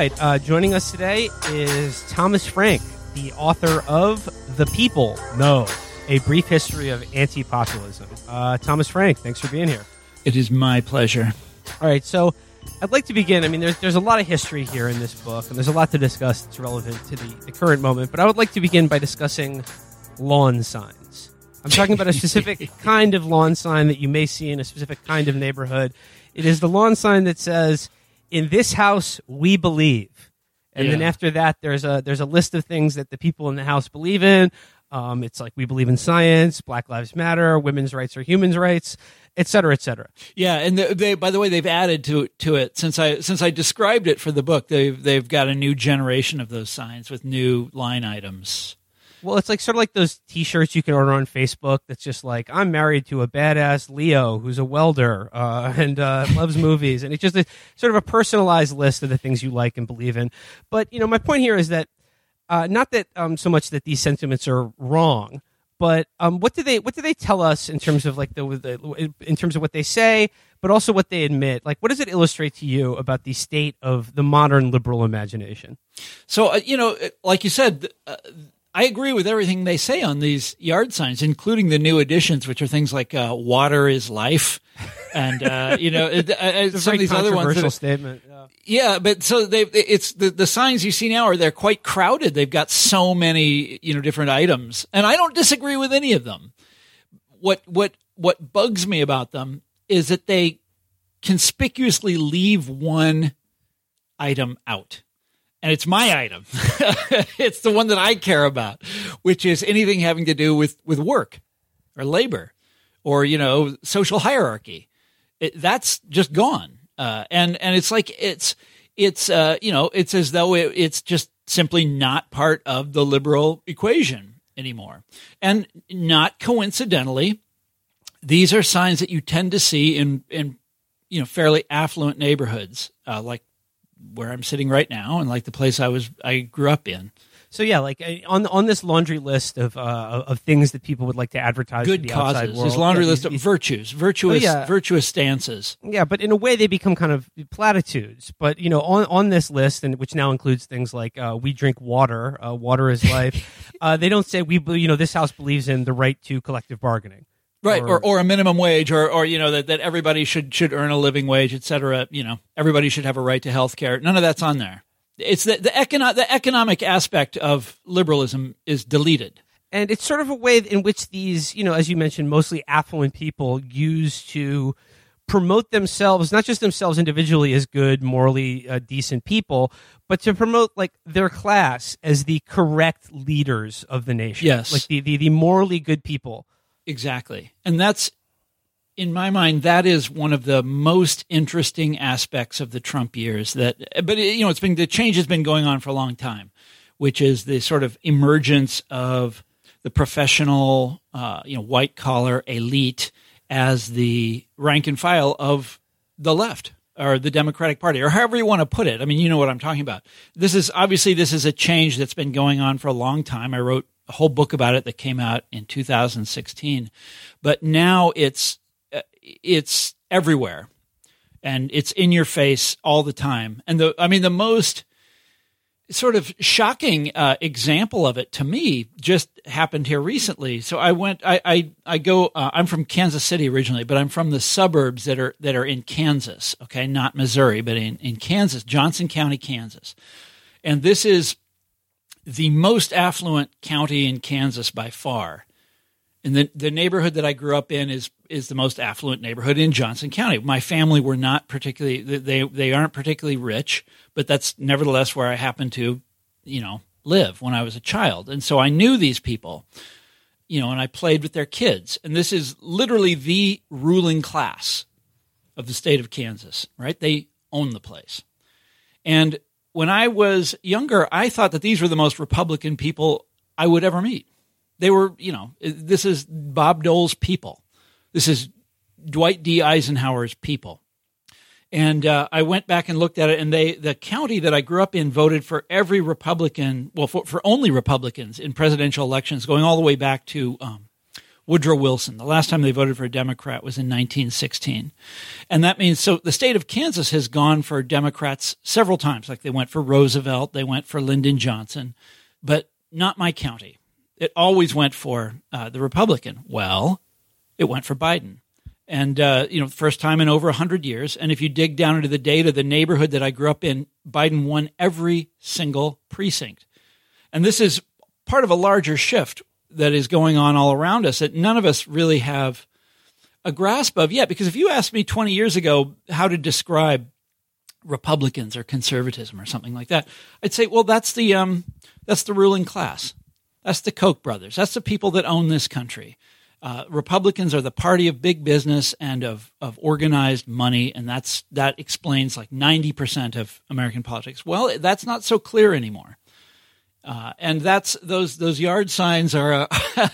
Right, uh, joining us today is Thomas Frank, the author of The People, No, a brief history of anti populism. Uh, Thomas Frank, thanks for being here. It is my pleasure. All right, so I'd like to begin. I mean, there's, there's a lot of history here in this book, and there's a lot to discuss that's relevant to the, the current moment, but I would like to begin by discussing lawn signs. I'm talking about a specific kind of lawn sign that you may see in a specific kind of neighborhood. It is the lawn sign that says, in this house we believe. And yeah. then after that there's a there's a list of things that the people in the house believe in. Um, it's like we believe in science black lives matter women's rights are human rights et cetera et cetera. Yeah and the, they by the way they've added to to it. Since i since i described it for the book they've they've got a new generation of those signs with new line items well, it's like sort of like those T-shirts you can order on Facebook. That's just like I'm married to a badass Leo who's a welder uh, and uh, loves movies, and it's just a, sort of a personalized list of the things you like and believe in. But you know, my point here is that uh, not that um, so much that these sentiments are wrong, but um, what do they what do they tell us in terms of like the, the in terms of what they say, but also what they admit? Like, what does it illustrate to you about the state of the modern liberal imagination? So, uh, you know, like you said uh, I agree with everything they say on these yard signs, including the new additions, which are things like uh, "water is life," and uh, you know uh, uh some of these other ones. That, statement. Yeah. yeah, but so they it's the the signs you see now are they're quite crowded. They've got so many you know different items, and I don't disagree with any of them. What what what bugs me about them is that they conspicuously leave one item out and it's my item. it's the one that I care about, which is anything having to do with, with work or labor or, you know, social hierarchy. It, that's just gone. Uh, and, and it's like, it's, it's, uh, you know, it's as though it, it's just simply not part of the liberal equation anymore. And not coincidentally, these are signs that you tend to see in, in, you know, fairly affluent neighborhoods, uh, like where I'm sitting right now and like the place I was I grew up in. So yeah, like on on this laundry list of uh, of things that people would like to advertise good causes. This laundry yeah, list of virtues, virtuous, oh, yeah. virtuous stances. Yeah, but in a way they become kind of platitudes. But you know, on on this list, and which now includes things like uh, we drink water, uh, water is life. Uh, they don't say we, you know, this house believes in the right to collective bargaining right or, or, a minimum wage or, or you know that, that everybody should should earn a living wage et cetera. You know everybody should have a right to health care. None of that's on there. It's the the, econo- the economic aspect of liberalism is deleted. And it's sort of a way in which these you know as you mentioned mostly affluent people use to promote themselves not just themselves individually as good morally uh, decent people but to promote like their class as the correct leaders of the nation. Yes. Like the, the, the morally good people Exactly. And that's, in my mind, that is one of the most interesting aspects of the Trump years. That, but it, you know, it's been the change has been going on for a long time, which is the sort of emergence of the professional, uh, you know, white collar elite as the rank and file of the left or the Democratic Party, or however you want to put it. I mean, you know what I'm talking about. This is obviously this is a change that's been going on for a long time. I wrote a whole book about it that came out in 2016. But now it's uh, it's everywhere, and it's in your face all the time. And the I mean the most sort of shocking uh, example of it to me just happened here recently. So I went, I, I, I go, uh, I'm from Kansas City originally, but I'm from the suburbs that are, that are in Kansas. Okay. Not Missouri, but in, in Kansas, Johnson County, Kansas. And this is the most affluent county in Kansas by far. And the, the neighborhood that I grew up in is is the most affluent neighborhood in Johnson County. My family were not particularly they they aren't particularly rich, but that's nevertheless where I happened to, you know, live when I was a child. And so I knew these people, you know, and I played with their kids. And this is literally the ruling class of the state of Kansas, right? They own the place. And when I was younger, I thought that these were the most Republican people I would ever meet. They were, you know, this is Bob Dole's people. This is Dwight D. Eisenhower's people. And uh, I went back and looked at it, and they, the county that I grew up in, voted for every Republican, well, for, for only Republicans in presidential elections, going all the way back to um, Woodrow Wilson. The last time they voted for a Democrat was in 1916. And that means so the state of Kansas has gone for Democrats several times. Like they went for Roosevelt, they went for Lyndon Johnson, but not my county. It always went for uh, the Republican. Well, it went for Biden. And, uh, you know, first time in over 100 years. And if you dig down into the data, the neighborhood that I grew up in, Biden won every single precinct. And this is part of a larger shift that is going on all around us that none of us really have a grasp of yet. Because if you asked me 20 years ago how to describe Republicans or conservatism or something like that, I'd say, well, that's the um, that's the ruling class, that's the Koch brothers, that's the people that own this country. Uh, Republicans are the party of big business and of of organized money, and that's that explains like 90 percent of American politics. Well, that's not so clear anymore. Uh, and that's those those yard signs are. A,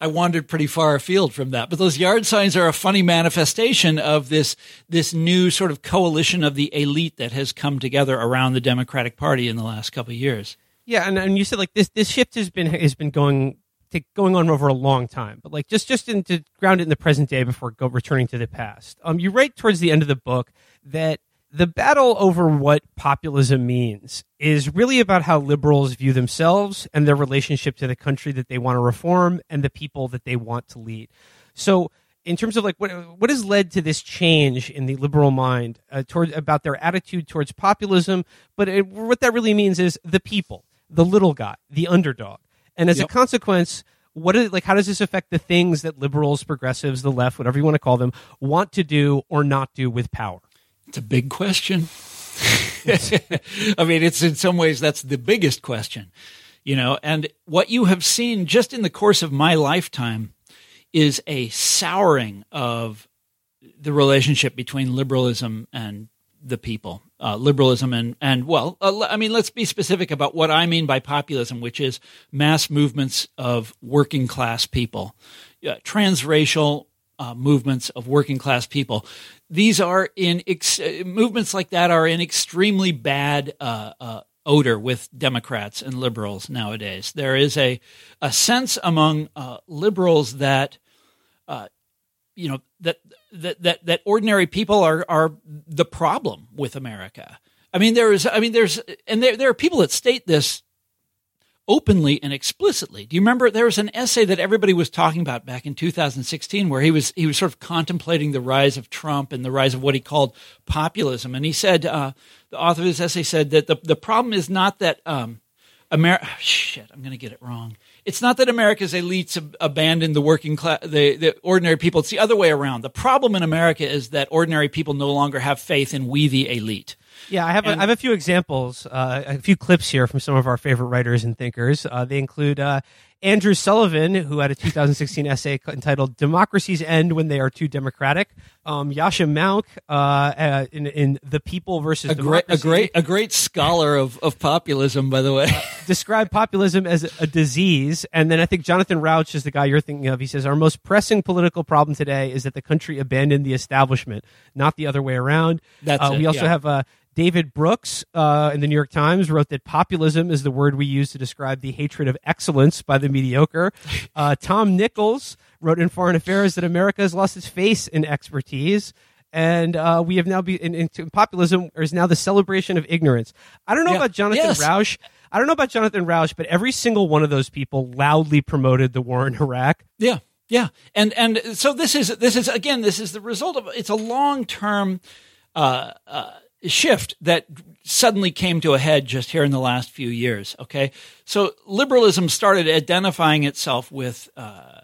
I wandered pretty far afield from that, but those yard signs are a funny manifestation of this this new sort of coalition of the elite that has come together around the Democratic Party in the last couple of years. Yeah, and, and you said like this this shift has been has been going to, going on over a long time, but like just just in, to ground it in the present day before go returning to the past. Um, you write towards the end of the book that the battle over what populism means is really about how liberals view themselves and their relationship to the country that they want to reform and the people that they want to lead. So, in terms of like what what has led to this change in the liberal mind uh, toward about their attitude towards populism, but it, what that really means is the people, the little guy, the underdog, and as yep. a consequence. What is like? How does this affect the things that liberals, progressives, the left, whatever you want to call them, want to do or not do with power? It's a big question. I mean, it's in some ways that's the biggest question, you know. And what you have seen just in the course of my lifetime is a souring of the relationship between liberalism and the people. Uh, liberalism and and well, uh, I mean, let's be specific about what I mean by populism, which is mass movements of working class people, uh, transracial uh, movements of working class people these are in ex- movements like that are in extremely bad uh, uh, odor with Democrats and liberals nowadays. There is a a sense among uh, liberals that uh, you know that, that that that ordinary people are are the problem with America. I mean, there is. I mean, there's and there there are people that state this openly and explicitly. Do you remember there was an essay that everybody was talking about back in 2016 where he was he was sort of contemplating the rise of Trump and the rise of what he called populism, and he said uh, the author of this essay said that the the problem is not that um, America. Shit, I'm going to get it wrong. It's not that America's elites have abandoned the working class, the, the ordinary people. It's the other way around. The problem in America is that ordinary people no longer have faith in we the elite. Yeah, I have, and, a, I have a few examples, uh, a few clips here from some of our favorite writers and thinkers. Uh, they include uh, Andrew Sullivan, who had a 2016 essay entitled "Democracies End When They Are Too Democratic." Um, Yascha Mounk uh, uh, in, in "The People versus a Democracy." Great, a great, a great scholar of, of populism, by the way. Uh, described populism as a disease, and then I think Jonathan Rauch is the guy you're thinking of. He says our most pressing political problem today is that the country abandoned the establishment, not the other way around. That's it, we also yeah. have David Brooks uh, in the New York Times wrote that populism is the word we use to describe the hatred of excellence by the mediocre. Uh, Tom Nichols wrote in Foreign Affairs that America has lost its face in expertise. And uh, we have now been in, in, populism is now the celebration of ignorance. I don't know yeah. about Jonathan yes. Rauch. I don't know about Jonathan Rauch, but every single one of those people loudly promoted the war in Iraq. Yeah, yeah, and and so this is this is again this is the result of it's a long term uh, uh, shift that suddenly came to a head just here in the last few years. Okay. So liberalism started identifying itself with, uh,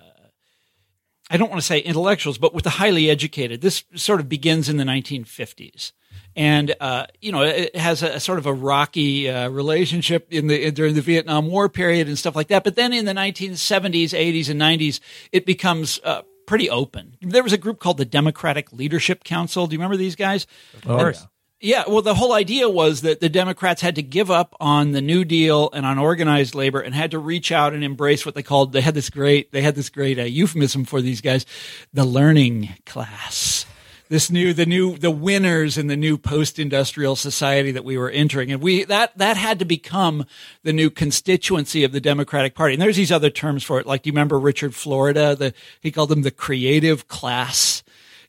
I don't want to say intellectuals, but with the highly educated. This sort of begins in the 1950s. And, uh, you know, it has a, a sort of a rocky uh, relationship in the in, during the Vietnam War period and stuff like that. But then in the 1970s, 80s, and 90s, it becomes uh, pretty open. There was a group called the Democratic Leadership Council. Do you remember these guys? Of course. And, yeah, well, the whole idea was that the Democrats had to give up on the New Deal and on organized labor, and had to reach out and embrace what they called. They had this great. They had this great uh, euphemism for these guys, the learning class. this new the new the winners in the new post-industrial society that we were entering and we that that had to become the new constituency of the democratic party and there's these other terms for it like do you remember richard florida the he called them the creative class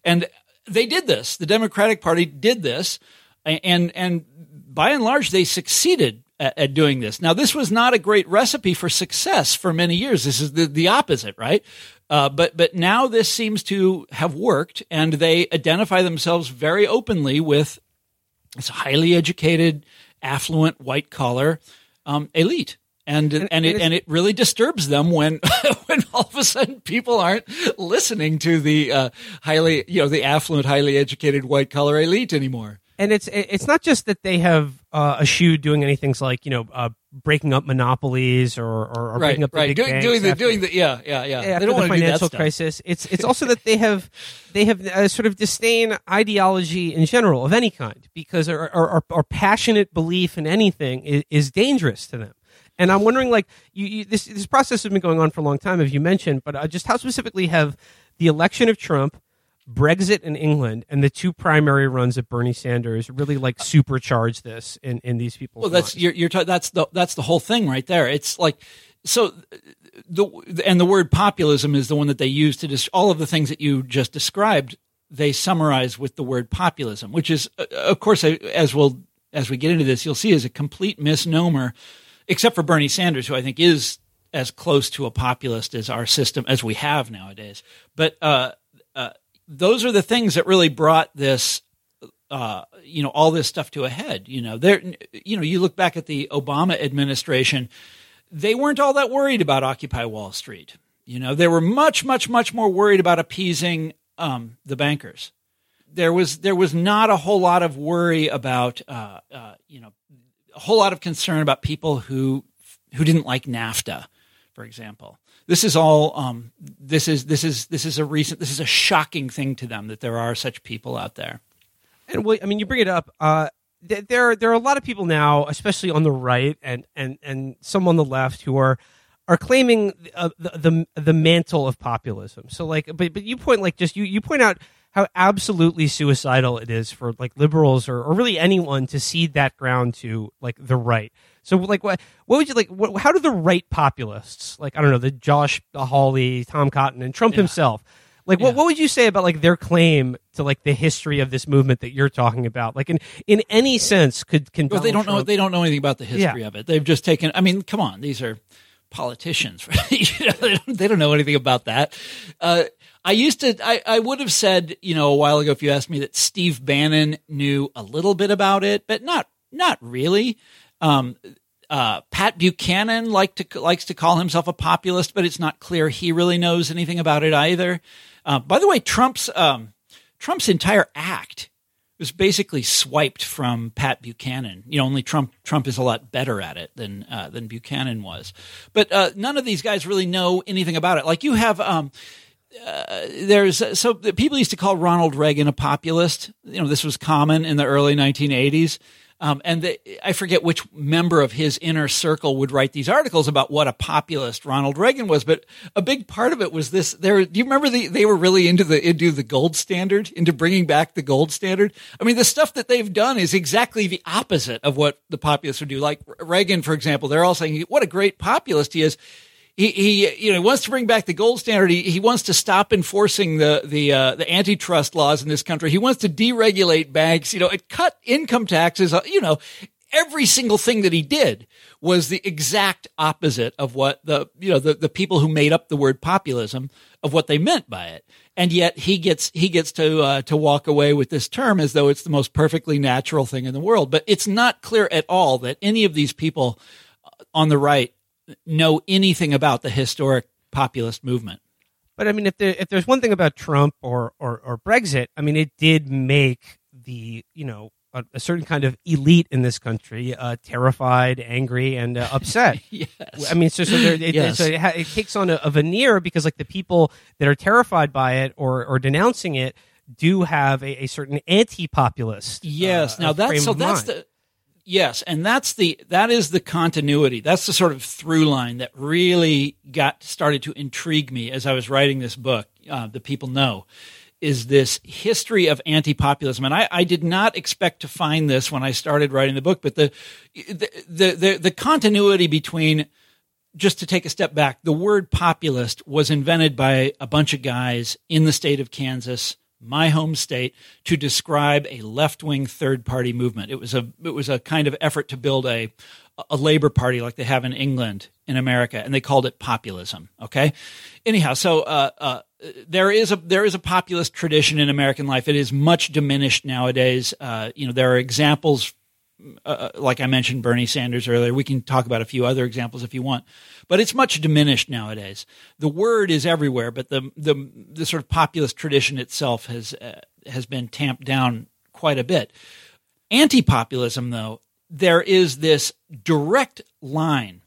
and they did this the democratic party did this and and by and large they succeeded at, at, doing this. Now, this was not a great recipe for success for many years. This is the, the opposite, right? Uh, but but now this seems to have worked, and they identify themselves very openly with this highly educated, affluent, white collar um, elite. And, and, and it and it really disturbs them when when all of a sudden people aren't listening to the uh, highly you know the affluent highly educated white collar elite anymore and it's it's not just that they have uh, eschewed doing anything like you know uh, breaking up monopolies or, or, or right, breaking up the right. big doing, banks doing the after, doing the yeah yeah yeah. After they don't the want financial to do that crisis. It's it's also that they have they have a sort of disdain ideology in general of any kind because our, our, our passionate belief in anything is, is dangerous to them. And I'm wondering, like, you, you, this this process has been going on for a long time, as you mentioned, but uh, just how specifically have the election of Trump Brexit in England and the two primary runs of Bernie Sanders really like supercharge this in, in these people. Well, that's you're, you're that's the that's the whole thing right there. It's like so the and the word populism is the one that they use to dis- all of the things that you just described. They summarize with the word populism, which is, uh, of course, as we'll as we get into this, you'll see is a complete misnomer, except for Bernie Sanders, who I think is as close to a populist as our system as we have nowadays. But uh, uh, those are the things that really brought this uh, you know all this stuff to a head you know. There you know you look back at the obama administration they weren't all that worried about occupy wall street you know. They were much much much more worried about appeasing um, the bankers. There was there was not a whole lot of worry about uh, uh, you know a whole lot of concern about people who who didn't like nafta for example this is all um, this is this is this is a recent this is a shocking thing to them that there are such people out there. And well, I mean, you bring it up. Uh, there there are a lot of people now, especially on the right and and and some on the left, who are are claiming uh, the, the the mantle of populism. So like, but but you point like just you you point out how absolutely suicidal it is for like liberals or, or really anyone to cede that ground to like the right. So, like, what, what would you like? What, how do the right populists, like, I don't know, the Josh Hawley, Tom Cotton, and Trump yeah. himself, like, yeah. what, what would you say about like their claim to like the history of this movement that you're talking about? Like, in in any sense, could can well, they don't Trump, know they don't know anything about the history yeah. of it. They've just taken. I mean, come on, these are politicians. you know, they, don't, they, don't, know anything about that. Uh, I used to, I, I would have said, you know, a while ago, if you asked me that Steve Bannon knew a little bit about it, but not, not really. Um, uh, Pat Buchanan like to, likes to call himself a populist, but it's not clear he really knows anything about it either. Uh, by the way, Trump's um, Trump's entire act was basically swiped from Pat Buchanan. You know, only Trump Trump is a lot better at it than uh, than Buchanan was. But uh, none of these guys really know anything about it. Like you have. Um, uh, there's so people used to call Ronald Reagan a populist. You know, this was common in the early 1980s. Um, and the, I forget which member of his inner circle would write these articles about what a populist Ronald Reagan was, but a big part of it was this. There, do you remember the, they were really into the into the gold standard, into bringing back the gold standard? I mean, the stuff that they've done is exactly the opposite of what the populists would do. Like Reagan, for example, they're all saying what a great populist he is he, he you know wants to bring back the gold standard. He, he wants to stop enforcing the the uh, the antitrust laws in this country. He wants to deregulate banks. You know, it cut income taxes. Uh, you know, every single thing that he did was the exact opposite of what the you know the, the people who made up the word populism of what they meant by it. And yet he gets he gets to uh, to walk away with this term as though it's the most perfectly natural thing in the world. But it's not clear at all that any of these people on the right know anything about the historic populist movement. But I mean, if there, if there's one thing about Trump or, or, or Brexit, I mean, it did make the you know a, a certain kind of elite in this country uh, terrified, angry, and uh, upset. yes. I mean, so so, there, it, yes. so it, ha- it, takes on a, a, veneer because like the people that are terrified by it or or denouncing it do have a, a certain anti-populist. Yes. Uh, now that's so that's mind. the Yes, and that's the that is the continuity. That's the sort of through line that really got started to intrigue me as I was writing this book. Uh, the People, No is this history of anti-populism, and I, I, did not expect to find this when I started writing the book, but the the the, the, the continuity between just to take a step back, the word populist was invented by a bunch of guys in the state of Kansas, my home state, to describe a left-wing third-party movement. It was a it was a kind of effort to build a a labor party like they have in England in America, and they called it populism. Okay, anyhow, so uh, uh, there is a there is a populist tradition in American life. It is much diminished nowadays. Uh, you know, there are examples uh, uh, like I mentioned Bernie Sanders earlier. We can talk about a few other examples if you want, but it's much diminished nowadays. The word is everywhere, but the the the sort of populist tradition itself has uh, has been tamped down quite a bit. Anti-populism, though, there is this direct line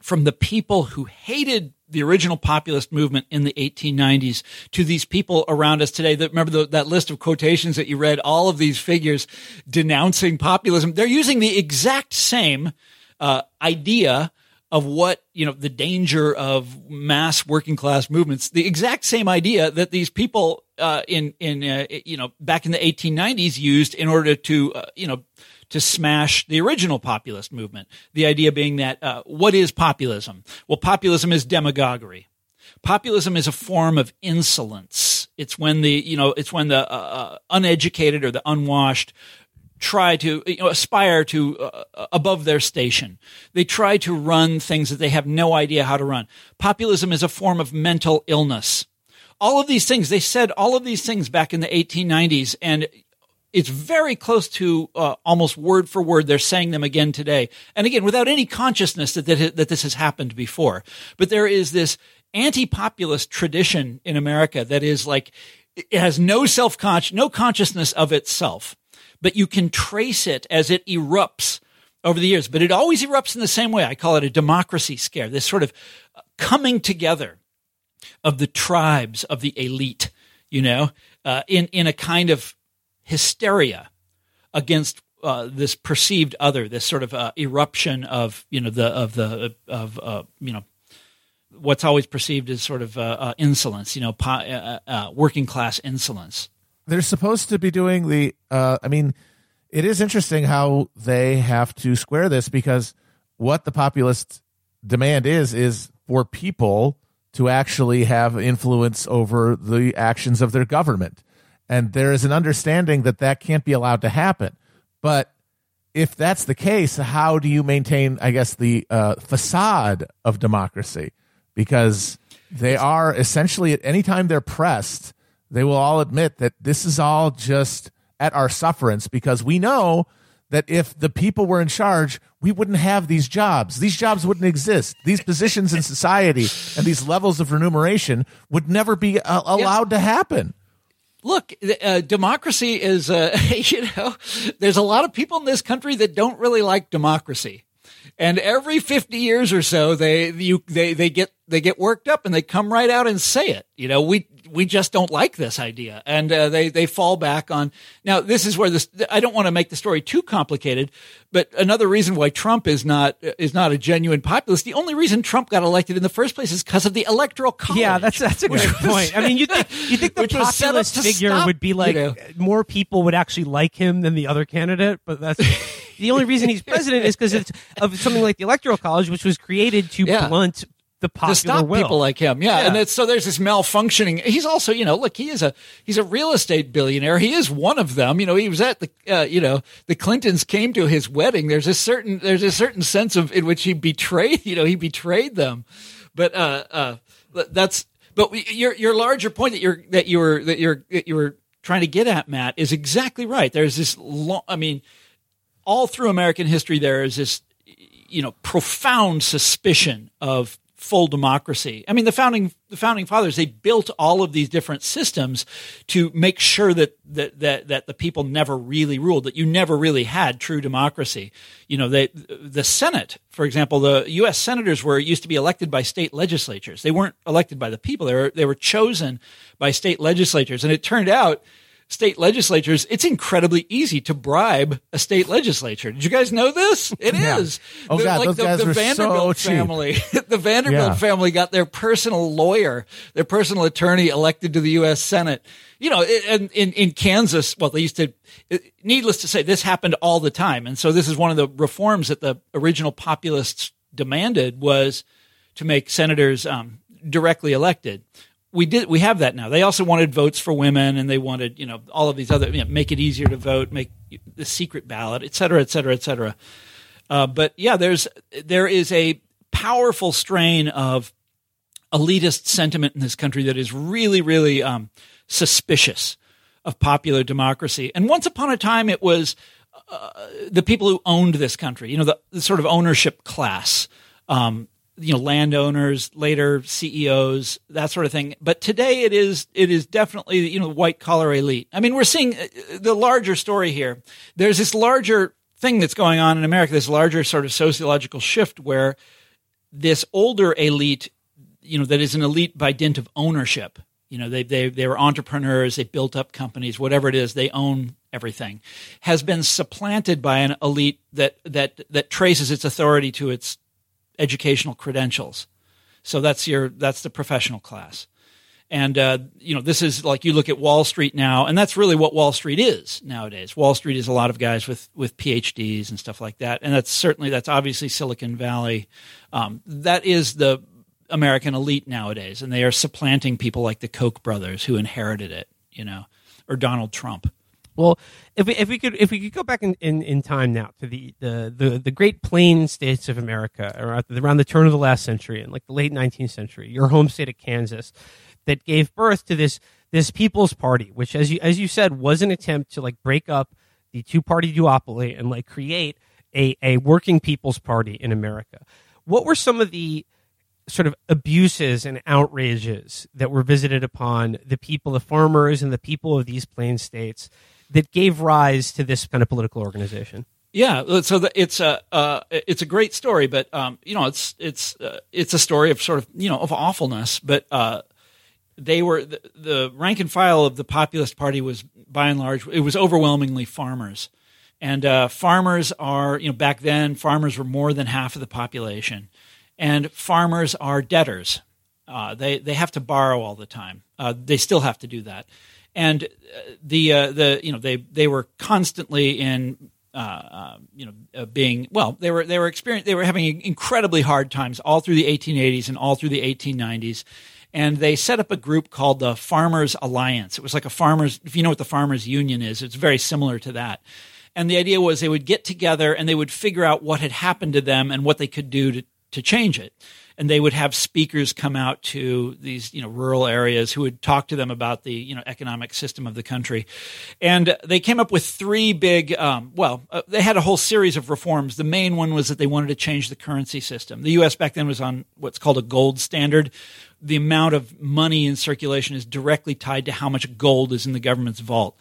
from the people who hated the original populist movement in the 1890s to these people around us today. That remember the, that list of quotations that you read all of these figures denouncing populism. They're using the exact same uh, idea of what you know the danger of mass working class movements the exact same idea that these people uh, in in uh, you know back in the 1890s used in order to uh, you know to smash the original populist movement. The idea being that uh, what is populism? Well, populism is demagoguery. Populism is a form of insolence. It's when the you know it's when the uh, uh uneducated or the unwashed try to you know, aspire to uh, uh, above their station. They try to run things that they have no idea how to run. Populism is a form of mental illness. All of these things, they said all of these things back in the 1890s, and it's very close to uh, almost word for word. They're saying them again today, and again without any consciousness that that, that this has happened before. But there is this anti-populist tradition in America that is like it has no self no consciousness of itself, but you can trace it as it erupts over the years. But it always erupts in the same way. I call it a democracy scare. This sort of coming together of the tribes of the elite, you know, uh, in in a kind of hysteria against uh, this perceived other, this sort of uh, eruption of you know the of the of uh, you know what's always perceived as sort of uh, uh, insolence, you know, po- uh, working class insolence. They're supposed to be doing the. I mean, it is interesting how they have to square this because what the populist demand is is for people to actually have influence over the actions of their government and there is an understanding that that can't be allowed to happen. But if that's the case, how do you maintain, I guess, the uh, facade of democracy? Because they are essentially, at any time they're pressed, they will all admit that this is all just at our sufferance because we know that if the people were in charge, we wouldn't have these jobs. These jobs wouldn't exist. These positions in society and these levels of remuneration would never be uh, allowed to happen look, uh, democracy is, uh, you know, there's a lot of people in this country that don't really like democracy. And every 50 years or so, they, you, they, they get, they get worked up and they come right out and say it. You know, we, we just don't like this idea. And, uh, they, they fall back on, now this is where this, I don't want to make the story too complicated, but another reason why Trump is not, is not a genuine populist, the only reason Trump got elected in the first place is because of the electoral college. Yeah, that's, that's a good point. I mean, you think, you think the populist figure stop, would be like, you know, more people would actually like him than the other candidate, but that's, the only reason he's president is because of something like the electoral college, which was created to yeah. blunt the popular to stop will. people like him. Yeah, yeah. and so there's this malfunctioning. He's also, you know, look, he is a he's a real estate billionaire. He is one of them. You know, he was at the, uh, you know, the Clintons came to his wedding. There's a certain there's a certain sense of in which he betrayed. You know, he betrayed them. But uh, uh, that's but your your larger point that you're that you were that you're that you were trying to get at, Matt, is exactly right. There's this long. I mean all through American history, there is this, you know, profound suspicion of full democracy. I mean, the founding the founding fathers they built all of these different systems to make sure that that that, that the people never really ruled, that you never really had true democracy. You know, they, the Senate, for example, the U.S. senators were used to be elected by state legislatures. They weren't elected by the people. They were they were chosen by state legislatures, and it turned out state legislatures, it's incredibly easy to bribe a state legislature. Did you guys know this? It Yeah. is. Oh, The- God, like those the, guys the were so Vanderbilt cheap. family, the Vanderbilt Yeah. family got their personal lawyer, their personal attorney elected to the U.S. Senate. You know, in, in, in Kansas, well, they used to, needless to say, this happened all the time. And so this is one of the reforms that the original populists demanded was to make senators um, directly elected. We did. We have that now. They also wanted votes for women, and they wanted, you know, all of these other, you know, make it easier to vote, make the secret ballot, et cetera, et cetera, et cetera. Uh, but yeah, there's there is a powerful strain of elitist sentiment in this country that is really, really um, suspicious of popular democracy. And once upon a time, it was uh, the people who owned this country. You know, the, the sort of ownership class. Um, you know, landowners, later CEOs, that sort of thing. But today, it is it is definitely you know white collar elite. I mean, we're seeing uh, the larger story here. There's this larger thing that's going on in America. This larger sort of sociological shift where this older elite, you know, that is an elite by dint of ownership. You know, they they they were entrepreneurs, they built up companies, whatever it is, they own everything, has been supplanted by an elite that that that traces its authority to its educational credentials. So that's your that's the professional class. And uh, you know, this is like you look at Wall Street now, and that's really what Wall Street is nowadays. Wall Street is a lot of guys with with PhDs and stuff like that, and that's certainly that's obviously Silicon Valley. Um, that is the American elite nowadays, and they are supplanting people like the Koch brothers who inherited it, you know, or Donald Trump. Well, if we if we could if we could go back in, in, in time now to the, the, the, the Great Plain states of America around, around the turn of the last century and like the late nineteenth century, your home state of Kansas, that gave birth to this this People's Party, which as you as you said was an attempt to like break up the two party duopoly and like create a, a working people's party in America. What were some of the sort of abuses and outrages that were visited upon the people, the farmers, and the people of these plain states that gave rise to this kind of political organization. Yeah, so the, it's a uh, it's a great story, but um, you know it's it's uh, it's a story of sort of you know of awfulness. But uh, they were the, the rank and file of the populist party was by and large it was overwhelmingly farmers, and uh, farmers are you know back then farmers were more than half of the population, and farmers are debtors. Uh, they they have to borrow all the time. Uh, they still have to do that, and uh, the uh, the you know they they were constantly in uh, uh, you know uh, being well they were they were experiencing they were having incredibly hard times all through the 1880s and all through the 1890s. And they set up a group called the Farmers Alliance. It was like a farmers, if you know what the Farmers Union is, it's very similar to that. And the idea was they would get together and they would figure out what had happened to them and what they could do to, to change it. And they would have speakers come out to these, you know, rural areas who would talk to them about the, you know, economic system of the country. And they came up with three big, um, well, uh, they had a whole series of reforms. The main one was that they wanted to change the currency system. The U.S. back then was on what's called a gold standard. The amount of money in circulation is directly tied to how much gold is in the government's vault.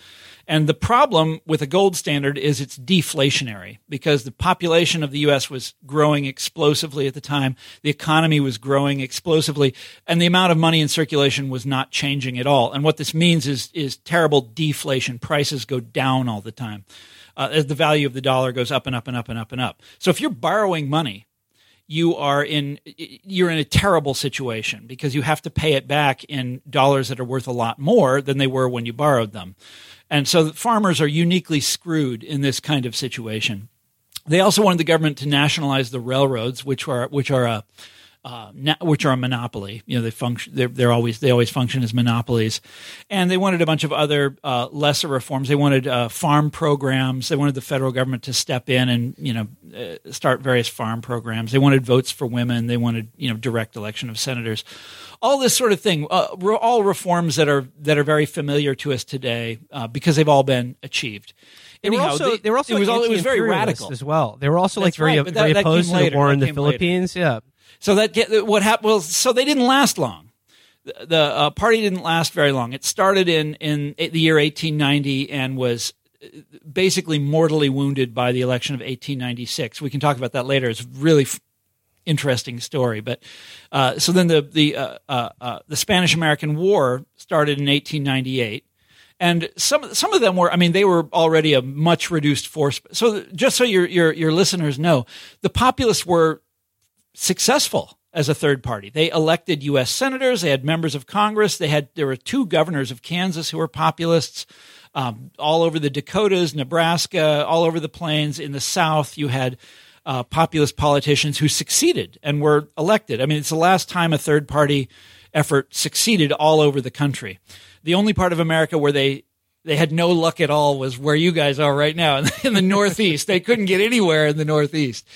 And the problem with a gold standard is it's deflationary because the population of the US was growing explosively at the time. The economy was growing explosively and the amount of money in circulation was not changing at all. And what this means is, is terrible deflation. Prices go down all the time. Uh, as the value of the dollar goes up and up and up and up and up. So if you're borrowing money, you are in you're in a terrible situation because you have to pay it back in dollars that are worth a lot more than they were when you borrowed them. And so farmers are uniquely screwed in this kind of situation. They also wanted the government to nationalize the railroads, which are which are a uh, which are a monopoly. You know, they function. They're, they're always they always function as monopolies, and they wanted a bunch of other uh, lesser reforms. They wanted uh, farm programs. They wanted the federal government to step in and you know uh, start various farm programs. They wanted votes for women. They wanted you know direct election of senators. All this sort of thing. Uh, all reforms that are that are very familiar to us today uh, because they've all been achieved. They were Anyhow, also they, they were also it was all, it was very radical as well. They were also like very right, that- very opposed to the war in the came later. Philippines. Yeah. So that get what happened? Well, so they didn't last long. The, the uh, party didn't last very long. It started in in the year 1890 and was uh, basically mortally wounded by the election of 1896. We can talk about that later. It's really f- interesting story. But uh, so then the the uh, uh, uh, the Spanish American War started in 1898. and some some of them were. I mean, they were already a much reduced force. So just so your your your listeners know, the populists were successful as a third party. They elected U.S. senators. They had members of Congress. They had there were two governors of Kansas who were populists. Um, all over the Dakotas, Nebraska, all over the plains. In the South, you had uh, populist politicians who succeeded and were elected. I mean, it's the last time a third party effort succeeded all over the country. The only part of America where they they had no luck at all was where you guys are right now in the Northeast. they couldn't get anywhere in the Northeast.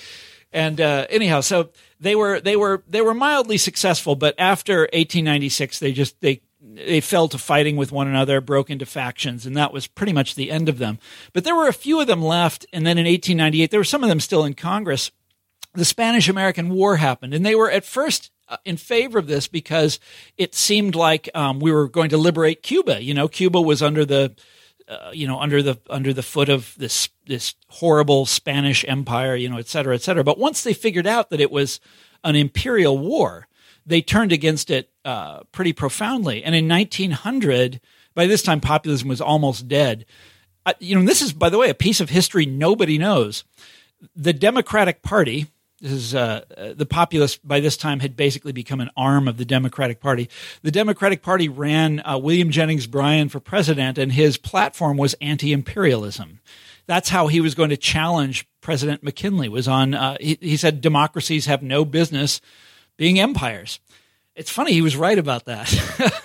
And uh, anyhow, so they were they were they were mildly successful, but after 1896, they just they they fell to fighting with one another, broke into factions, and that was pretty much the end of them. But there were a few of them left, and then in 1898, there were some of them still in Congress. The Spanish American War happened, and they were at first uh, in favor of this because it seemed like um, we were going to liberate Cuba. You know, Cuba was under the uh, you know under the under the foot of this this horrible Spanish Empire, you know, et cetera, et cetera. But once they figured out that it was an imperial war, they turned against it uh, pretty profoundly. And in 1900, by this time, populism was almost dead. Uh, you know, this is, by the way, a piece of history nobody knows. The Democratic Party, this is uh, the populists by this time had basically become an arm of the Democratic Party. The Democratic Party ran uh, William Jennings Bryan for president, and his platform was anti-imperialism. That's how he was going to challenge President McKinley. Was on. Uh, he, he said democracies have no business being empires. It's funny he was right about that.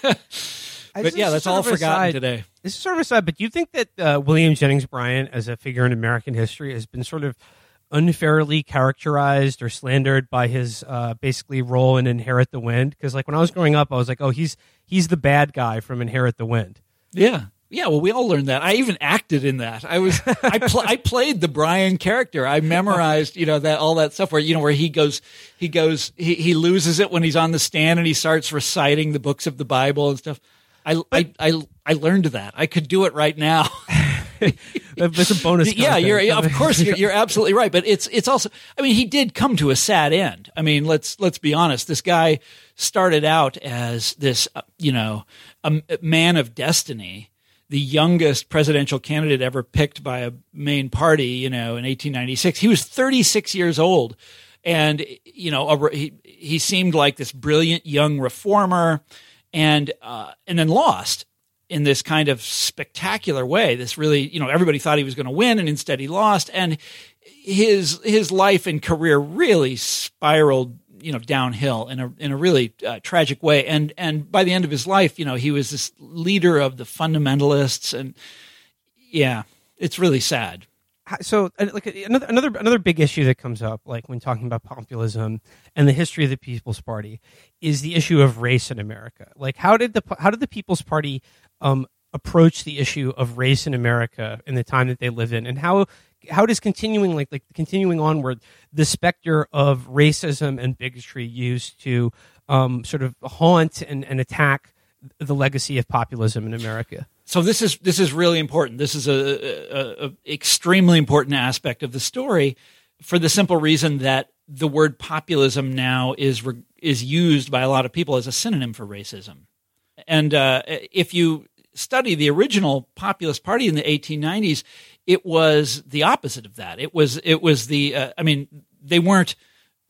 but yeah, that's all forgotten aside, today. This is sort of aside, but do you think that uh, William Jennings Bryan, as a figure in American history, has been sort of unfairly characterized or slandered by his uh, basically role in Inherit the Wind? Because like when I was growing up, I was like, oh, he's he's the bad guy from Inherit the Wind. Yeah, yeah, well, we all learned that. I even acted in that. I was, I, pl- I played the Bryan character. I memorized, you know, that all that stuff where you know where he goes, he goes, he he loses it when he's on the stand and he starts reciting the books of the Bible and stuff. I I I, I learned that. I could do it right now. That's a bonus. Yeah, you're of course you're, you're absolutely right. But it's it's also. I mean, he did come to a sad end. I mean, let's let's be honest. This guy started out as this, uh, you know, a man of destiny the youngest presidential candidate ever picked by a main party, you know, in 1896. He was 36 years old. And, you know, a, he, he seemed like this brilliant young reformer and, uh, and then lost in this kind of spectacular way. This really, you know, everybody thought he was going to win and instead he lost. And his, his life and career really spiraled you know downhill in a in a really uh, tragic way. And and by the end of his life, you know, he was this leader of the fundamentalists, and yeah, it's really sad. So, like another another another big issue that comes up, like when talking about populism and the history of the People's Party, is the issue of race in America. Like, how did the how did the People's Party um, approach the issue of race in America in the time that they lived in, and how how does continuing like like continuing onward the specter of racism and bigotry used to um, sort of haunt and, and attack the legacy of populism in America? So this is this is really important. This is a, a, a extremely important aspect of the story, for the simple reason that the word populism now is is used by a lot of people as a synonym for racism. And uh, if you study the original populist party in the 1890s, it was the opposite of that. It was it was the uh, I mean they weren't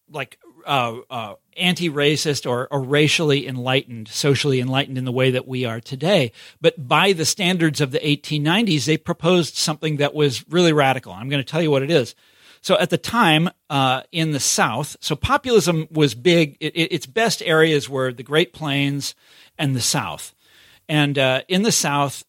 like uh, uh, anti-racist or, or, racially enlightened, socially enlightened in the way that we are today. But by the standards of the 1890s, they proposed something that was really radical. I'm going to tell you what it is. So at the time uh, in the South, so populism was big. It, it, its best areas were the Great Plains and the South. And uh, in the South,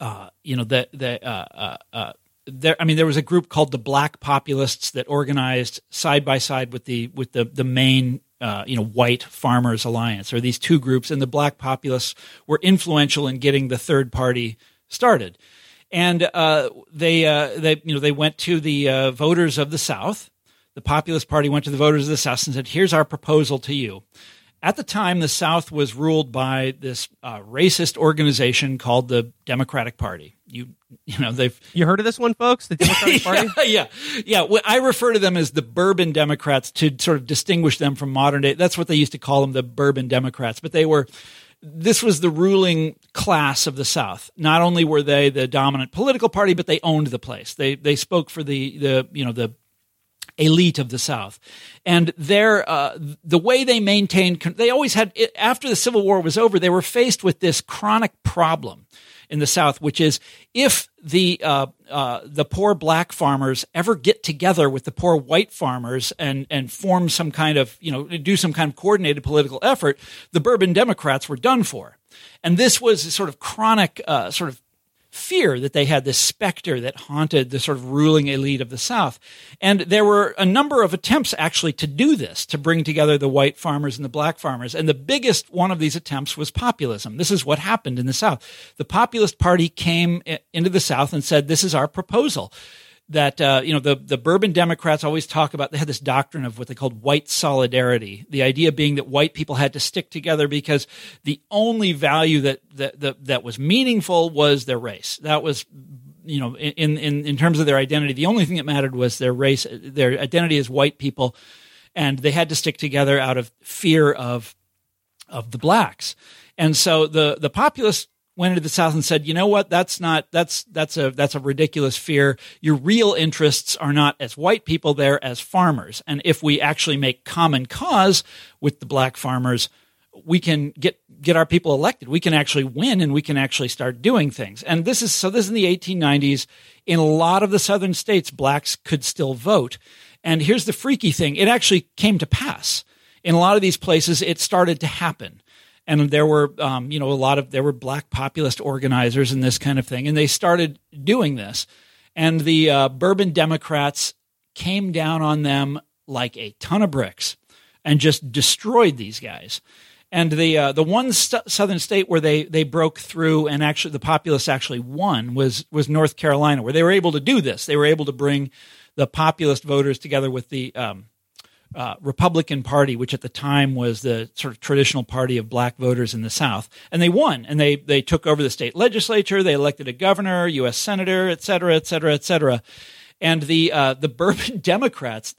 uh, you know, the the uh, uh, uh, there. I mean, there was a group called the Black Populists that organized side by side with the with the the main uh, you know white farmers alliance or these two groups. And the black populists were influential in getting the third party started. And uh, they uh, they you know they went to the voters of the south. The populist party went to the voters of the south and said here's our proposal to you at the time, the South was ruled by this uh, racist organization called the Democratic Party. You, you know, they've you heard of this one, folks? The Democratic Party. yeah, yeah, yeah. I refer to them as the Bourbon Democrats to sort of distinguish them from modern day. That's what they used to call them, the Bourbon Democrats. But they were this was the ruling class of the South. Not only were they the dominant political party, but they owned the place. They they spoke for the the you know the elite of the South, and their uh, the way they maintained they always had after the Civil War was over, they were faced with this chronic problem in the South, which is if the uh, uh, the poor black farmers ever get together with the poor white farmers and and form some kind of you know do some kind of coordinated political effort, the Bourbon Democrats were done for, and this was a sort of chronic uh, sort of fear that they had this specter that haunted the sort of ruling elite of the South. And there were a number of attempts actually to do this, to bring together the white farmers and the black farmers. And the biggest one of these attempts was populism. This is what happened in the South. The Populist Party came into the South and said, This is our proposal that uh, you know the the Bourbon Democrats always talk about. They had this doctrine of what they called white solidarity. The idea being that white people had to stick together because the only value that that that, that was meaningful was their race. That was you know in in in terms of their identity, the only thing that mattered was their race, their identity as white people, and they had to stick together out of fear of of the blacks. And so the the populist went into the South and said, you know what, that's not that's that's a that's a ridiculous fear. Your real interests are not as white people there as farmers. And if we actually make common cause with the black farmers, we can get get our people elected. We can actually win and we can actually start doing things. And this is so this is in the 1890s. In a lot of the southern states, blacks could still vote. And here's the freaky thing. It actually came to pass. In a lot of these places, it started to happen and there were um, you know a lot of there were black populist organizers and this kind of thing. And they started doing this. And the uh, bourbon democrats came down on them like a ton of bricks and just destroyed these guys. And the uh, the one st- southern state where they they broke through and actually the populace actually won was was North Carolina where they were able to do this. They were able to bring the populist voters together with the um, uh, Republican Party, which at the time was the sort of traditional party of black voters in the South, and they won. And they they took over the state legislature. They elected a governor, U.S. senator, et cetera, et cetera, et cetera. And the uh, the Bourbon Democrats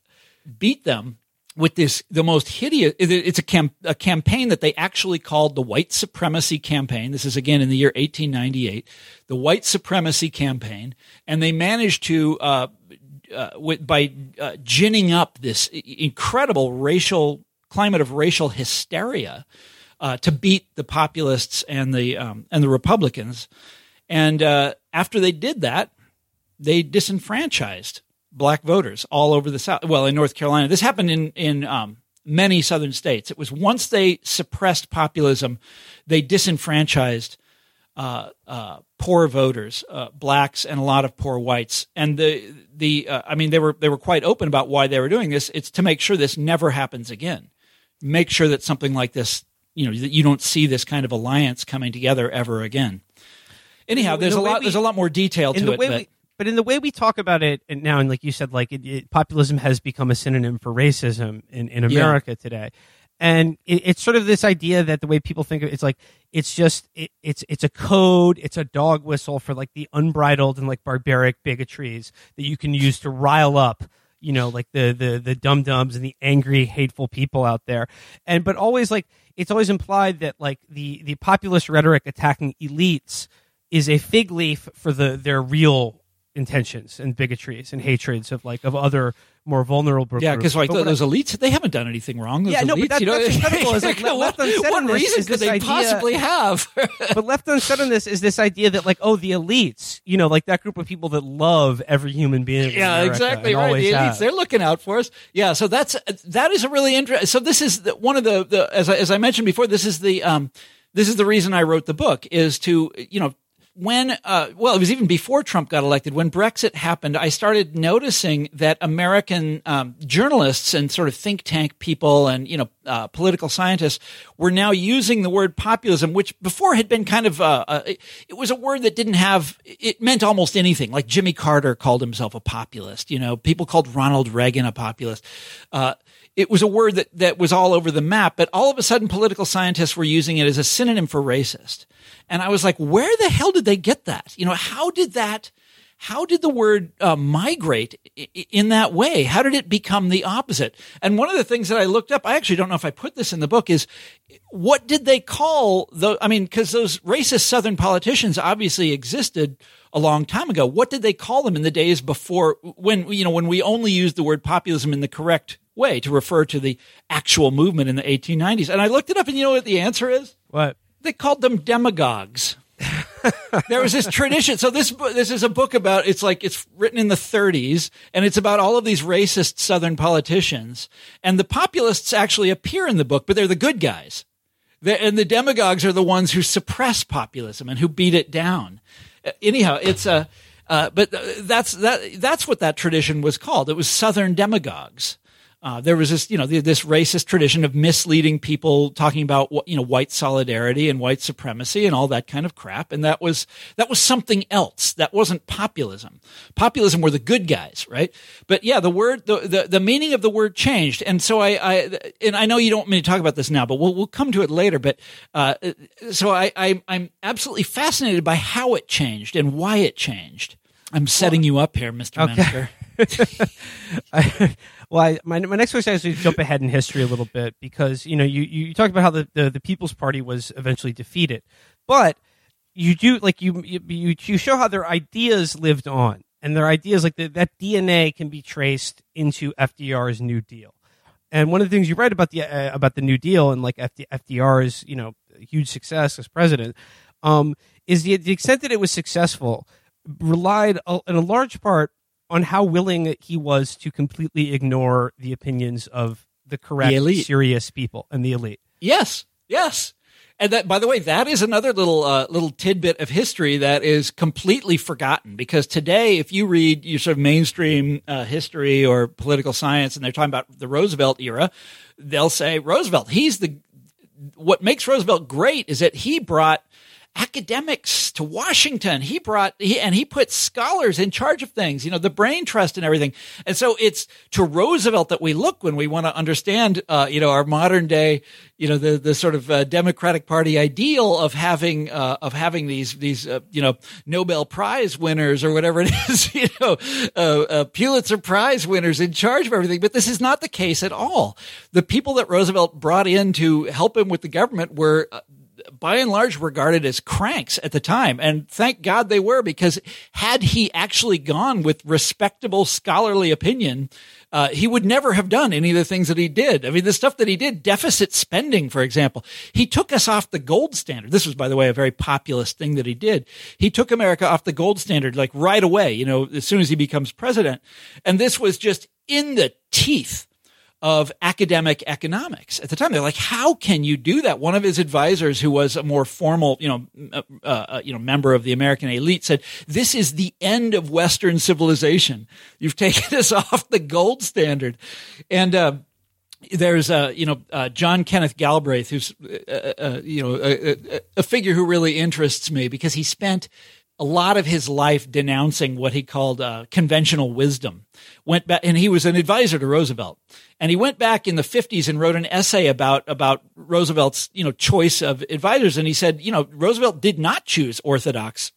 beat them with this the most hideous. It's a, cam, a campaign that they actually called the White Supremacy Campaign. This is again in the year 1898, the White Supremacy Campaign, and they managed to uh, uh, with, by uh, ginning up this incredible racial climate of racial hysteria uh, to beat the populists and the um, and the Republicans. And uh, after they did that, they disenfranchised black voters all over the South. Well, in North Carolina, this happened in in um, many southern states. It was once they suppressed populism, they disenfranchised uh, uh, poor voters, uh, blacks, and a lot of poor whites. And the the uh, I mean they were they were quite open about why they were doing this. It's to make sure this never happens again. Make sure that something like this, you know, that you don't see this kind of alliance coming together ever again. Anyhow, there's the a lot we, there's a lot more detail to it. But, we, but in the way we talk about it now, and like you said, like it, it, populism has become a synonym for racism in, in America yeah. today and it, it's sort of this idea that the way people think of it, it's like it's just it, it's it's a code it's a dog whistle for like the unbridled and like barbaric bigotries that you can use to rile up you know like the the the dum dums and the angry hateful people out there. And but always like it's always implied that like the the populist rhetoric attacking elites is a fig leaf for the their real intentions and bigotries and hatreds of like of other more vulnerable yeah because like those I, elites they haven't done anything wrong. Those yeah elites, no but that, you know, that's incredible is like what, what reason could they idea, possibly have. But left unsaid on this is this idea that like oh the elites you know like that group of people that love every human being yeah exactly right. the elites have. they're looking out for us. Yeah so that's that is a really interesting so this is the, one of the, the as, I, as I mentioned before this is the um this is the reason I wrote the book is to you know when, uh, well, it was even before Trump got elected. When Brexit happened, I started noticing that American um, journalists and sort of think tank people and you know uh, political scientists were now using the word populism, which before had been kind of uh, uh, it was a word that didn't have it meant almost anything. Like Jimmy Carter called himself a populist. You know, people called Ronald Reagan a populist uh, it was a word that, that was all over the map, but all of a sudden political scientists were using it as a synonym for racist. And I was like, where the hell did they get that? You know, how did that, how did the word uh, migrate in that way? How did it become the opposite? And one of the things that I looked up, I actually don't know if I put this in the book, is what did they call the? I mean, because those racist Southern politicians obviously existed a long time ago. What did they call them in the days before when you know when we only used the word populism in the correct way to refer to the actual movement in the 1890s? And I looked it up, and you know what the answer is? What they called them demagogues. there was this tradition. So this this is a book about. It's like it's written in the 30s, and it's about all of these racist Southern politicians. And the populists actually appear in the book, but they're the good guys. The, and the demagogues are the ones who suppress populism and who beat it down. Uh, anyhow, it's a. Uh, but that's that. That's what that tradition was called. It was Southern demagogues. Uh, there was this, you know, this racist tradition of misleading people, talking about you know white solidarity and white supremacy and all that kind of crap, and that was that was something else. That wasn't populism. Populism were the good guys, right? But yeah, the word, the the, the meaning of the word changed, and so I, I and I know you don't want me to talk about this now, but we'll we'll come to it later. But uh, so I, I I'm absolutely fascinated by how it changed and why it changed. I'm setting you up here, Mr. Okay. I, well, I, my my next question is to jump ahead in history a little bit because you know you you talked about how the, the, the People's Party was eventually defeated, but you do like you you you show how their ideas lived on and their ideas like the, that DNA can be traced into FDR's New Deal. And one of the things you write about the uh, about the New Deal and like FD, FDR's you know huge success as president um, is the, the extent that it was successful relied in a large part on how willing he was to completely ignore the opinions of the correct, the serious people and the elite. Yes, yes. And that, by the way, that is another little uh, little tidbit of history that is completely forgotten. Because today, if you read your sort of mainstream uh, history or political science, and they're talking about the Roosevelt era, they'll say Roosevelt. He's the what makes Roosevelt great is that he brought academics to Washington. He brought he, and he put scholars in charge of things, you know, the brain trust and everything. And so it's to Roosevelt that we look when we want to understand, uh, you know, our modern day, you know, the the sort of uh, Democratic Party ideal of having uh, of having these these uh, you know Nobel Prize winners or whatever it is, you know, uh, uh, Pulitzer Prize winners in charge of everything. But this is not the case at all. The people that Roosevelt brought in to help him with the government were by and large regarded as cranks at the time. And thank God they were because had he actually gone with respectable scholarly opinion, uh, he would never have done any of the things that he did. I mean, the stuff that he did, deficit spending, for example, he took us off the gold standard. This was, by the way, a very populist thing that he did. He took America off the gold standard, like right away, you know, as soon as he becomes president. And this was just in the teeth of academic economics at the time. They're like, how can you do that? One of his advisors, who was a more formal, you know, uh, uh, uh, you know, member of the American elite, said, "This is the end of Western civilization. You've taken us off the gold standard," and. Uh, there's a you know uh, John Kenneth Galbraith, who's uh, uh, you know a, a, figure who really interests me because he spent a lot of his life denouncing what he called uh, conventional wisdom. Went back, and he was an advisor to Roosevelt. And he went back in the 50s and wrote an essay about about Roosevelt's you know choice of advisors. And he said, you know, Roosevelt did not choose orthodox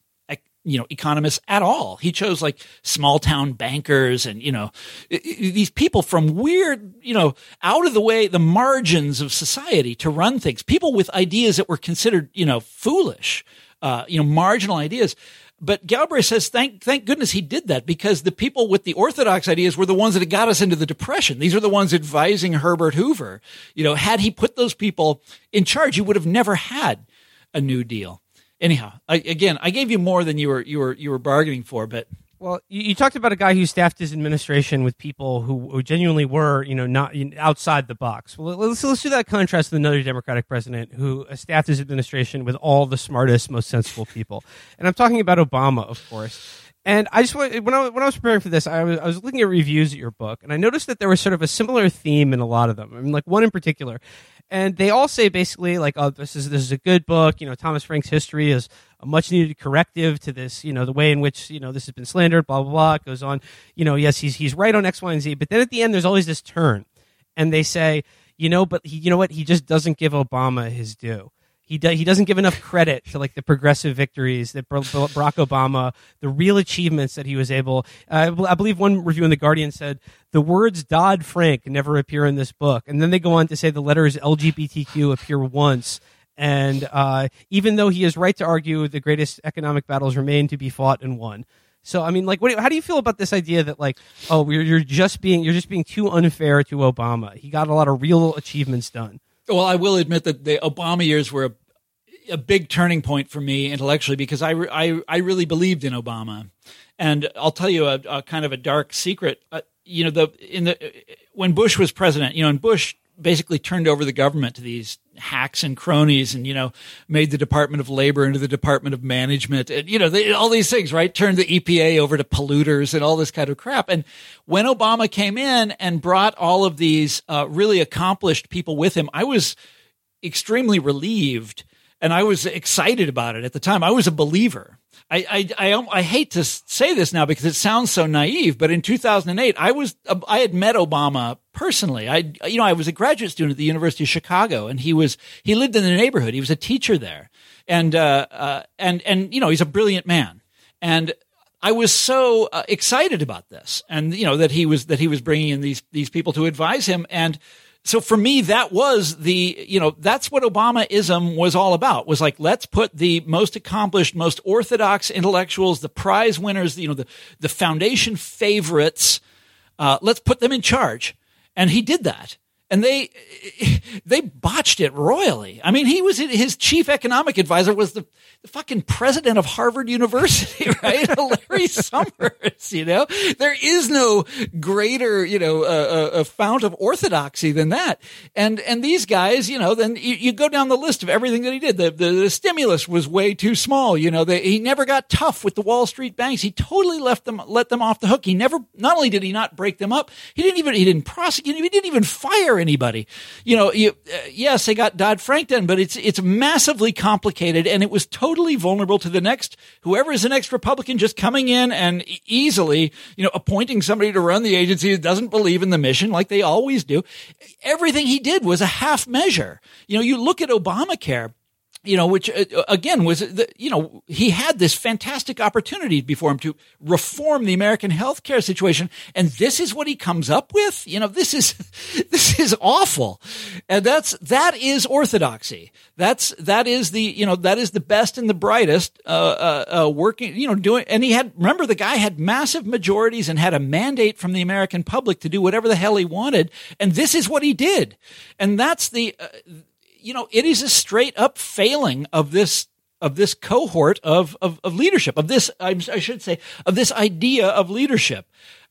you know economists at all he chose like small town bankers and you know these people from weird you know out of the way the margins of society to run things people with ideas that were considered you know foolish uh, you know, marginal ideas. But Galbraith says, thank, thank goodness he did that because the people with the orthodox ideas were the ones that got us into the depression. These are the ones advising Herbert Hoover. You know, had he put those people in charge, he would have never had a New Deal. Anyhow, I, again, I gave you more than you were you were you were bargaining for, but well, you, you, talked about a guy who staffed his administration with people who, who genuinely were, you know, not outside the box. Well, let's let's do that contrast with another Democratic president who staffed his administration with all the smartest, most sensible people. And I'm talking about Obama, of course. And I just when I when I was preparing for this, I was I was looking at reviews of your book, and I noticed that there was sort of a similar theme in a lot of them. I mean, like one in particular, and they all say basically like, "Oh, this is this is a good book." You know, Thomas Frank's history is a much needed corrective to this, you know, the way in which, you know, this has been slandered, blah, blah, blah. It goes on, you know, yes, he's, he's right on X, Y, and Z. But then at the end, there's always this turn. And they say, you know, but he, you know what? He just doesn't give Obama his due. He do, he doesn't give enough credit to like the progressive victories that Barack Obama, the real achievements that he was able. Uh, I believe one review in the Guardian said the words Dodd Frank never appear in this book, and then they go on to say the letters LGBTQ appear once. And uh, even though he is right to argue the greatest economic battles remain to be fought and won. So I mean, like, what, how do you feel about this idea that like, oh, you're, you're just being you're just being too unfair to Obama? He got a lot of real achievements done. Well, I will admit that the Obama years were a, a big turning point for me intellectually because I, I, I really believed in Obama. And I'll tell you a, a kind of a dark secret. Uh, you know, the in the when Bush was president, you know, and Bush basically turned over the government to these hacks and cronies and you know made the department of labor into the department of management and you know they, all these things right? Turned the epa over to polluters and all this kind of crap. And when obama came in and brought all of these uh, really accomplished people with him i was extremely relieved and i was excited about it at the time i was a believer I, I, I, I, hate to say this now because it sounds so naive, but in 2008, I was, I had met Obama personally. I, you know, I was a graduate student at the University of Chicago and he was, he lived in the neighborhood. He was a teacher there. And, uh, uh, and, and, you know, he's a brilliant man. And I was so uh, excited about this and, you know, that he was, that he was bringing in these, these people to advise him. And, so for me, that was the, you know, that's what Obamaism was all about was like, let's put the most accomplished, most orthodox intellectuals, the prize winners, you know, the, the foundation favorites, uh, let's put them in charge. And he did that and they they botched it royally. I mean, he was his chief economic advisor was the, the fucking president of Harvard University, right? Larry Summers. You know, there is no greater you know a, fount of orthodoxy than that. And and these guys, you know, then you, you go down the list of everything that he did. The the, the stimulus was way too small. You know, they, he never got tough with the Wall Street banks. He totally left them let them off the hook. He never not only did he not break them up, he didn't even he didn't prosecute. He didn't even fire anybody. You know, you, uh, yes, they got Dodd Frank done, but it's it's massively complicated, and it was totally vulnerable to the next whoever is the next Republican just coming in and easily, you know, appointing somebody to run the agency that doesn't believe in the mission like they always do. Everything he did was a half measure. You know, you look at Obamacare you know, which uh, again was, the, you know, he had this fantastic opportunity before him to reform the American healthcare situation. And this is what he comes up with. You know, this is, this is awful. And that's, that is orthodoxy. That's, that is the, you know, that is the best and the brightest, uh, uh, uh, working, you know, doing, and he had, remember the guy had massive majorities and had a mandate from the American public to do whatever the hell he wanted. And this is what he did. And that's the, uh, you know, it is a straight up failing of this of this cohort of, of, of leadership, of this, I should say, of this idea of leadership.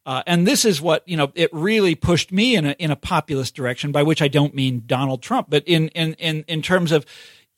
Uh, and this is what, you know, it really pushed me in a, in a populist direction, by which I don't mean Donald Trump, but in, in, in, in terms of,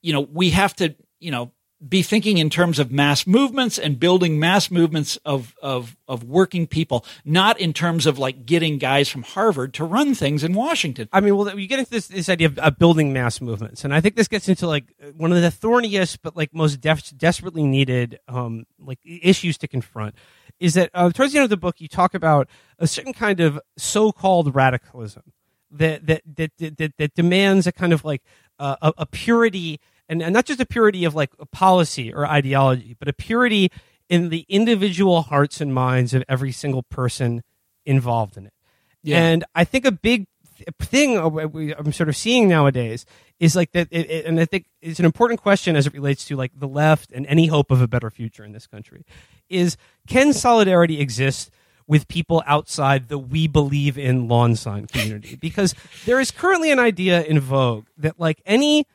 you know, we have to, you know, be thinking in terms of mass movements and building mass movements of, of, of working people, not in terms of like getting guys from Harvard to run things in Washington. I mean, well, you get into this, this idea of, of building mass movements. And I think this gets into like one of the thorniest, but like most def- desperately needed, um, like issues to confront is that uh, towards the end of the book, you talk about a certain kind of so-called radicalism that, that, that, that, that demands a kind of like uh, a, a purity and, and not just a purity of like a policy or ideology, but a purity in the individual hearts and minds of every single person involved in it. Yeah. And I think a big thing I'm sort of seeing nowadays is like that, it, it, and I think it's an important question as it relates to like the left and any hope of a better future in this country. Is can solidarity exist with people outside the we believe in lawn sign community? Because there is currently an idea in vogue that like any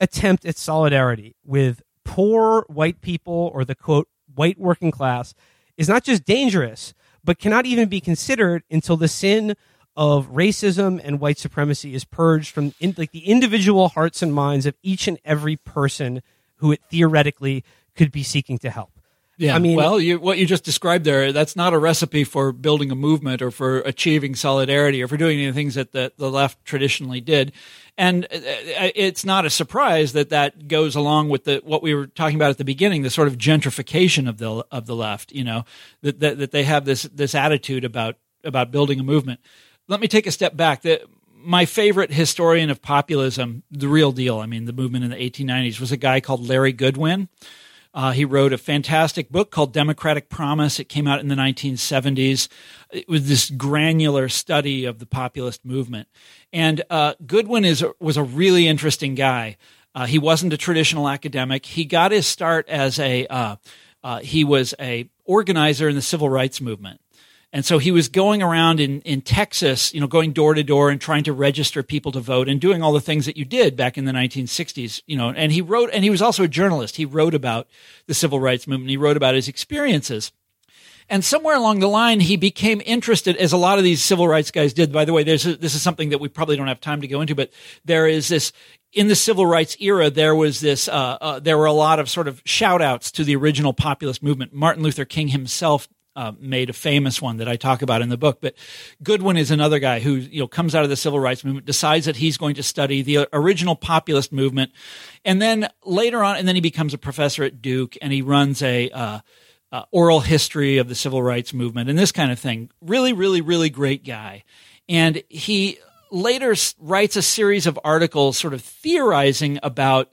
attempt at solidarity with poor white people or the quote white working class is not just dangerous, but cannot even be considered until the sin of racism and white supremacy is purged from in, like the individual hearts and minds of each and every person who it theoretically could be seeking to help. Yeah. I mean, well, you, what you just described there, that's not a recipe for building a movement or for achieving solidarity or for doing any of the things that the, the left traditionally did. And uh, uh, it's not a surprise that that goes along with the, what we were talking about at the beginning, the sort of gentrification of the, of the left, you know, that, that, that they have this, this attitude about, about building a movement. Let me take a step back. The, my favorite historian of populism, the real deal, I mean, the movement in the 1890s, was a guy called Larry Goodwyn. Uh, he wrote a fantastic book called Democratic Promise. It came out in the 1970s. It was this granular study of the populist movement. And uh, Goodwyn is was a really interesting guy. Uh, he wasn't a traditional academic. He got his start as a uh, uh, he was a organizer in the civil rights movement. And so he was going around in, in Texas, you know, going door to door and trying to register people to vote and doing all the things that you did back in the 1960s, you know. And he wrote, and he was also a journalist. He wrote about the civil rights movement. He wrote about his experiences. And somewhere along the line, he became interested, as a lot of these civil rights guys did. By the way, there's a, this is something that we probably don't have time to go into, but there is this in the civil rights era. There was this. Uh, uh, there were a lot of sort of shout outs to the original populist movement. Martin Luther King himself uh, made a famous one that I talk about in the book. But Goodwyn is another guy who you know comes out of the civil rights movement, decides that he's going to study the original populist movement, and then later on, and then he becomes a professor at Duke, and he runs a uh, uh, oral history of the civil rights movement and this kind of thing. Really, really, really great guy, and he later writes a series of articles, sort of theorizing about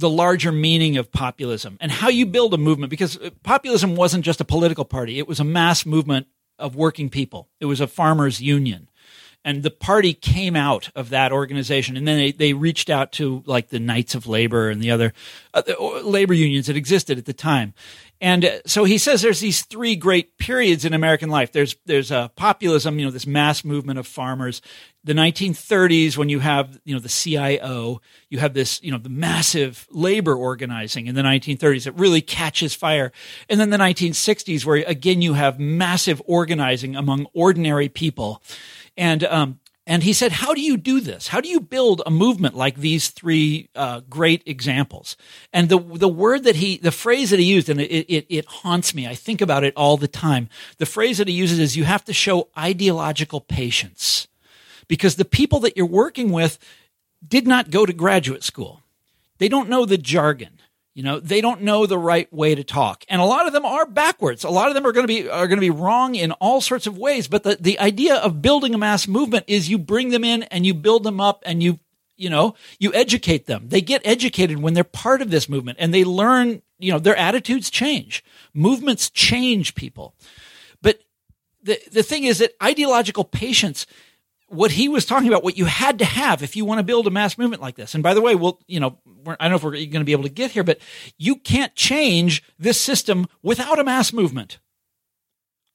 the larger meaning of populism and how you build a movement because uh, populism wasn't just a political party. It was a mass movement of working people. It was a farmers union and the party came out of that organization and then they, they reached out to like the knights of labor and the other uh, labor unions that existed at the time and uh, so he says there's these three great periods in American life. There's there's a populism, you know, this mass movement of farmers. The 1930s, when you have you know the CIO, you have this you know the massive labor organizing in the 1930s that really catches fire, and then the 1960s, where again you have massive organizing among ordinary people, and um, and he said, How do you do this? How do you build a movement like these three uh, great examples? And the, the word that he, the phrase that he used, and it, it, it haunts me, I think about it all the time. The phrase that he uses is you have to show ideological patience because the people that you're working with did not go to graduate school. They don't know the jargon. You know, they don't know the right way to talk. And a lot of them are backwards. A lot of them are going to be are going to be wrong in all sorts of ways, but the the idea of building a mass movement is you bring them in and you build them up and you you know, you educate them. They get educated when they're part of this movement and they learn, you know, their attitudes change. Movements change people. But the the thing is that ideological patience what he was talking about, what you had to have if you want to build a mass movement like this. And by the way, we'll, you know, I don't know if we're going to be able to get here, but you can't change this system without a mass movement.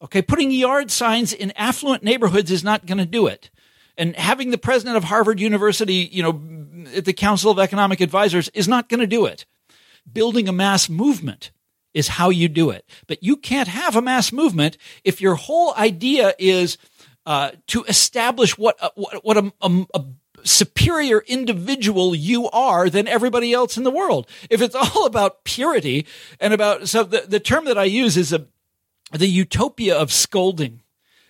Okay. Putting yard signs in affluent neighborhoods is not going to do it. And having the president of Harvard University, you know, at the Council of Economic Advisors is not going to do it. Building a mass movement is how you do it. But you can't have a mass movement if your whole idea is, uh, to establish what uh, what, what a, a, a superior individual you are than everybody else in the world. If it's all about purity and about so the, the term that I use is a the utopia of scolding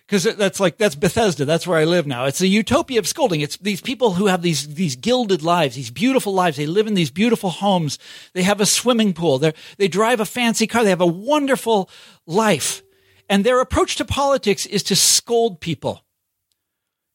because that's like that's Bethesda. That's where I live now. It's a utopia of scolding. It's these people who have these these gilded lives, these beautiful lives. They live in these beautiful homes. They have a swimming pool. They they drive a fancy car. They have a wonderful life. And their approach to politics is to scold people.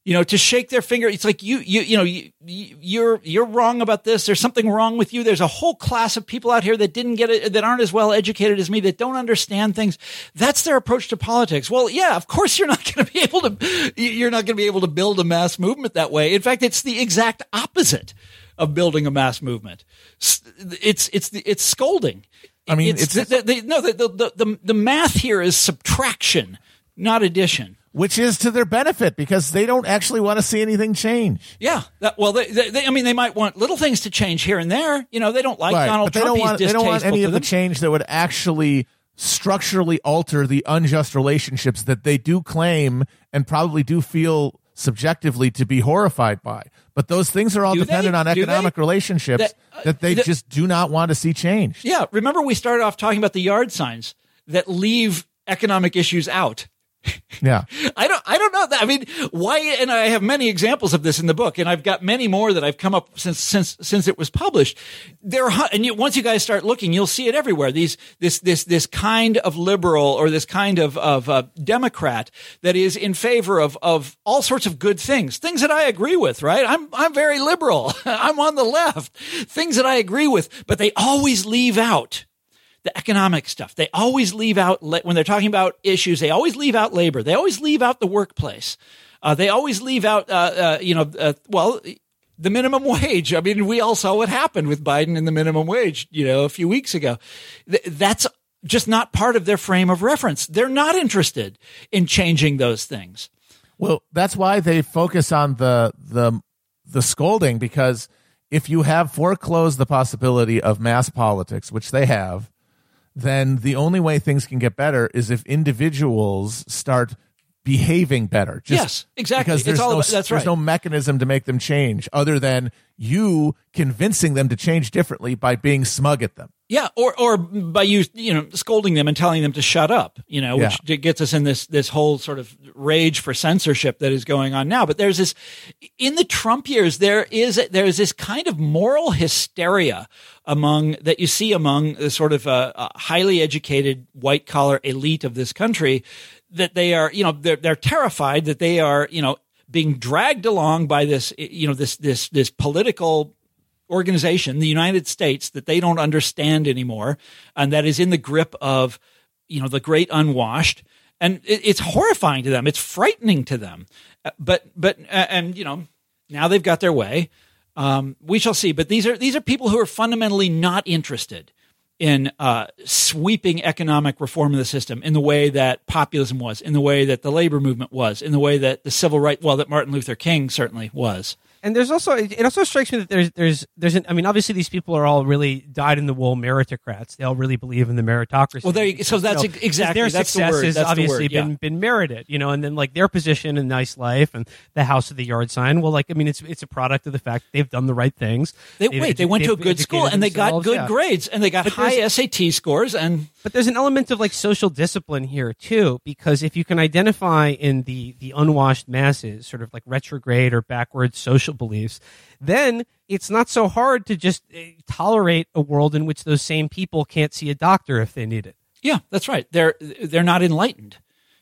You know, to shake their finger. It's like you, you, you know, you, you're you're wrong about this. There's something wrong with you. There's a whole class of people out here that didn't get it, that aren't as well educated as me, that don't understand things. That's their approach to politics. Well, yeah, of course you're not going to be able to. You're not going to be able to build a mass movement that way. In fact, it's the exact opposite of building a mass movement. It's it's it's scolding. I mean, it's, it's the, the, no the, the the the math here is subtraction, not addition. Which is to their benefit because they don't actually want to see anything change. Yeah, that, well, they, they, I mean, they might want little things to change here and there. You know, they don't like right. Donald but they Trump. Don't want, they don't want any of them. the change that would actually structurally alter the unjust relationships that they do claim and probably do feel subjectively to be horrified by. But those things are all do dependent they? on economic relationships that, uh, that they just do not want to see changed. Yeah. Remember, we started off talking about the yard signs that leave economic issues out. Yeah. I don't, I don't know that. I mean, why? And I have many examples of this in the book, and I've got many more that I've come up since since since it was published. There, are, and you, once you guys start looking, you'll see it everywhere. These this this this kind of liberal or this kind of of uh, Democrat that is in favor of of all sorts of good things, things that I agree with. Right? I'm I'm very liberal. I'm on the left. Things that I agree with, but they always leave out the economic stuff. They always leave out, when they're talking about issues, they always leave out labor. They always leave out the workplace. Uh, they always leave out, uh, uh, you know, uh, well, the minimum wage. I mean, we all saw what happened with Biden and the minimum wage, you know, a few weeks ago. Th- that's just not part of their frame of reference. They're not interested in changing those things. Well, that's why they focus on the the the scolding because if you have foreclosed the possibility of mass politics, which they have, then the only way things can get better is if individuals start behaving better. Just yes, exactly. Because there's, no, about, there's right. no mechanism to make them change other than you convincing them to change differently by being smug at them. Yeah, or or by you you know scolding them and telling them to shut up, you know, which yeah. gets us in this this whole sort of rage for censorship that is going on now. But there's this in the Trump years there is there's this kind of moral hysteria among that you see among the sort of uh, uh, highly educated white collar elite of this country that they are you know they're they're terrified that they are you know being dragged along by this you know this this this political organization, the United States, that they don't understand anymore, and that is in the grip of, you know, the great unwashed. And it, it's horrifying to them. It's frightening to them. Uh, but, but, and, you know, now they've got their way. Um, we shall see. But these are, these are people who are fundamentally not interested in uh, sweeping economic reform of the system in the way that populism was, in the way that the labor movement was, in the way that the civil right, well, that Martin Luther King certainly was and there's also it also strikes me that there's there's there's an, I mean obviously these people are all really dyed in the wool meritocrats. They all really believe in the meritocracy. Well, there you, so that's exactly their that's success the has that's obviously yeah. been been merited, you know, and then like their position in nice life and the house of the yard sign. Well, like I mean, it's it's a product of the fact they've done the right things. They they've wait, they went to a good school and they got good yeah. grades and they got but high SAT scores and. But there's an element of like social discipline here too, because if you can identify in the the unwashed masses sort of like retrograde or backward social beliefs then it's not so hard to just eh, tolerate a world in which those same people can't see a doctor if they need it. Yeah, that's right. They're they're not enlightened.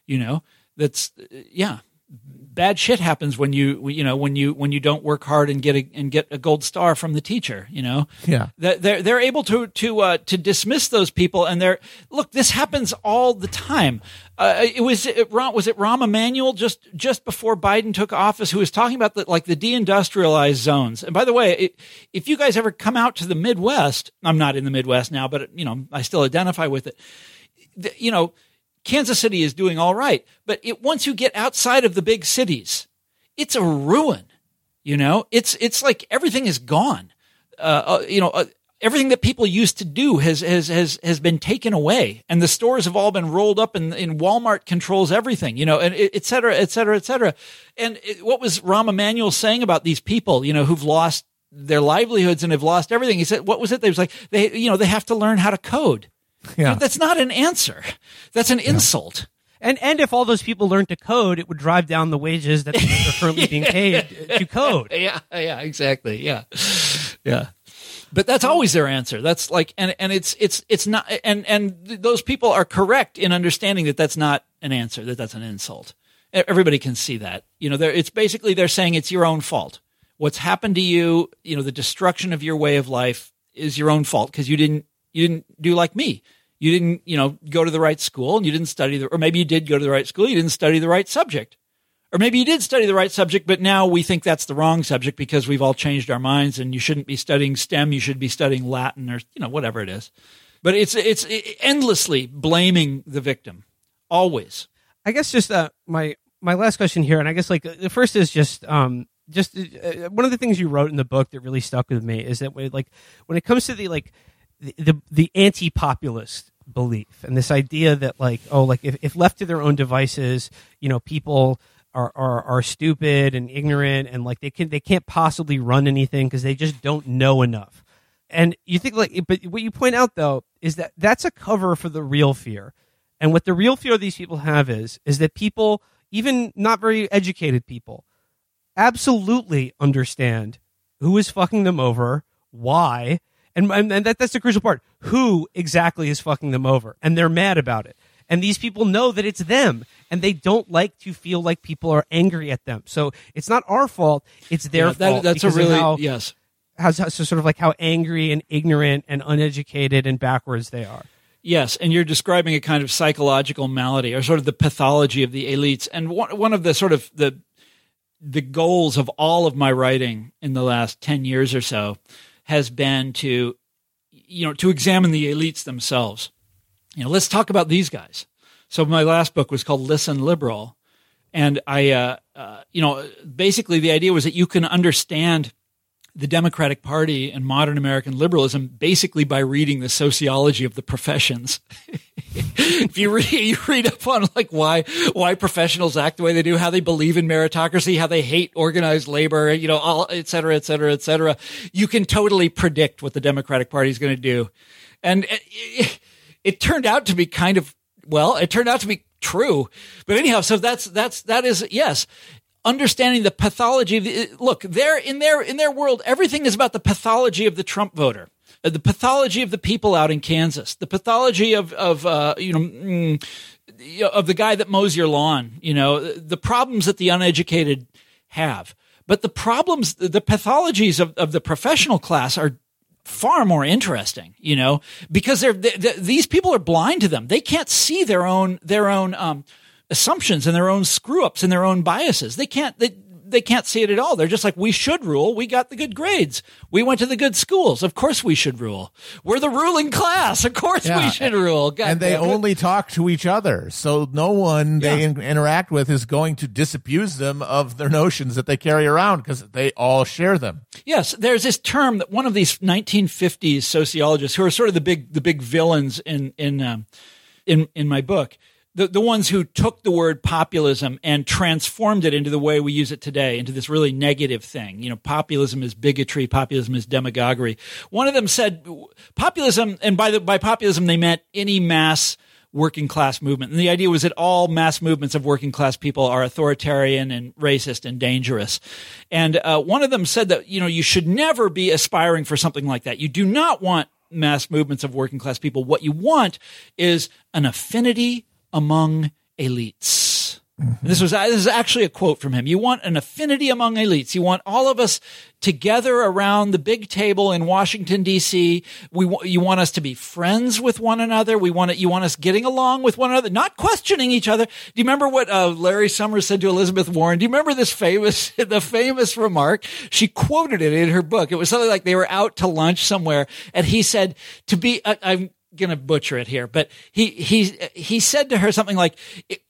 You know, that's yeah bad shit happens when you you know when you when you don't work hard and get a and get a gold star from the teacher you know? Yeah. They're they're able to to uh, to dismiss those people and they're look this happens all the time. Uh, it was it, was it Rahm Emanuel just just before Biden took office who was talking about the like the deindustrialized zones? And by the way it, if you guys ever come out to the Midwest I'm not in the Midwest now but you know I still identify with it you know Kansas City is doing all right. But it, once you get outside of the big cities, it's a ruin. You know, it's it's like everything is gone. Uh, uh, you know, uh, everything that people used to do has has has has been taken away, and the stores have all been rolled up, and, and Walmart controls everything. You know, and et cetera, et cetera, et cetera. And it, what was Rahm Emanuel saying about these people? You know, who've lost their livelihoods and have lost everything. He said, what was it? They was like, they, you know, they have to learn how to code. Yeah. That's not an answer. That's an insult. And and if all those people learned to code, it would drive down the wages that are currently being paid to code. Yeah, yeah, exactly. Yeah, yeah. But that's always their answer. That's like, and and it's it's it's not, and and those people are correct in understanding that that's not an answer. That that's an insult. Everybody can see that. You know, it's basically they're saying it's your own fault. What's happened to you, you know, the destruction of your way of life is your own fault because you didn't you didn't do like me. You didn't, you know, go to the right school and you didn't study the, or maybe you did go to the right school. You didn't study the right subject. Or maybe you did study the right subject, but now we think that's the wrong subject because we've all changed our minds and you shouldn't be studying STEM. You should be studying Latin or, you know, whatever it is. But it's, it's endlessly blaming the victim. Always. I guess just uh, my, my last question here, and I guess like the first is just, um, just uh, one of the things you wrote in the book that really stuck with me is that like when it comes to the like the the, anti-populist belief and this idea that like oh like if, if left to their own devices you know people are, are are stupid and ignorant and like they can they can't possibly run anything because they just don't know enough. And you think like but what you point out though is that that's a cover for the real fear. And what the real fear these people have is is that people, even not very educated people, absolutely understand who is fucking them over, why, and, and, and that, that's the crucial part. Who exactly is fucking them over? And they're mad about it. And these people know that it's them, and they don't like to feel like people are angry at them. So it's not our fault; it's their Yeah, that- fault. that's a really how, yes. how, so sort of like how angry and ignorant and uneducated and backwards they are. Yes, and you're describing a kind of psychological malady or sort of the pathology of the elites. And one one of the sort of the the goals of all of my writing in the last 10 years or so has been to you know to examine the elites themselves. You know, let's talk about these guys. So my last book was called Listen Liberal and I uh, uh, you know basically the idea was that you can understand the Democratic Party and modern American liberalism basically by reading the sociology of the professions. if you read, you read up on like why why professionals act the way they do, how they believe in meritocracy, how they hate organized labor, you know, all et cetera, et cetera, et cetera. You can totally predict what the Democratic Party is going to do, and it, it, it turned out to be kind of well, it turned out to be true. But anyhow, so that's that's that is yes understanding the pathology of the, look they're in their in their world everything is about the pathology of the trump voter uh, the pathology of the people out in kansas the pathology of of uh, you know mm, of the guy that mows your lawn you know the problems that the uneducated have but the problems the pathologies of, of the professional class are far more interesting, you know, because they're, they these people are blind to them. They can't see their own their own um, assumptions and their own screw ups and their own biases. They can't they they can't see it at all. They're just like we should rule. We got the good grades. We went to the good schools. Of course we should rule. We're the ruling class. Of course Yeah. we should rule. God and they only talk to each other. So no one they in- interact with is going to disabuse them of their notions that they carry around because they all share them. Yes, there's this term that one of these 1950s sociologists who are sort of the big the big villains in in um, in in my book. The, the ones who took the word populism and transformed it into the way we use it today, into this really negative thing. You know, populism is bigotry, populism is demagoguery. One of them said populism, and by the by populism they meant any mass working class movement. And the idea was that all mass movements of working class people are authoritarian and racist and dangerous. And uh, one of them said that, you know, you should never be aspiring for something like that. You do not want mass movements of working class people. What you want is an affinity among elites. This was this is actually a quote from him. You want an affinity among elites. You want all of us together around the big table in Washington D.C. We you want us to be friends with one another. We want it, you want us getting along with one another, not questioning each other. Do you remember what uh, Larry Summers said to Elizabeth Warren? Do you remember this famous the famous remark? She quoted it in her book. It was something like they were out to lunch somewhere, and he said to be. Uh, I'm gonna butcher it here, but he he he said to her something like,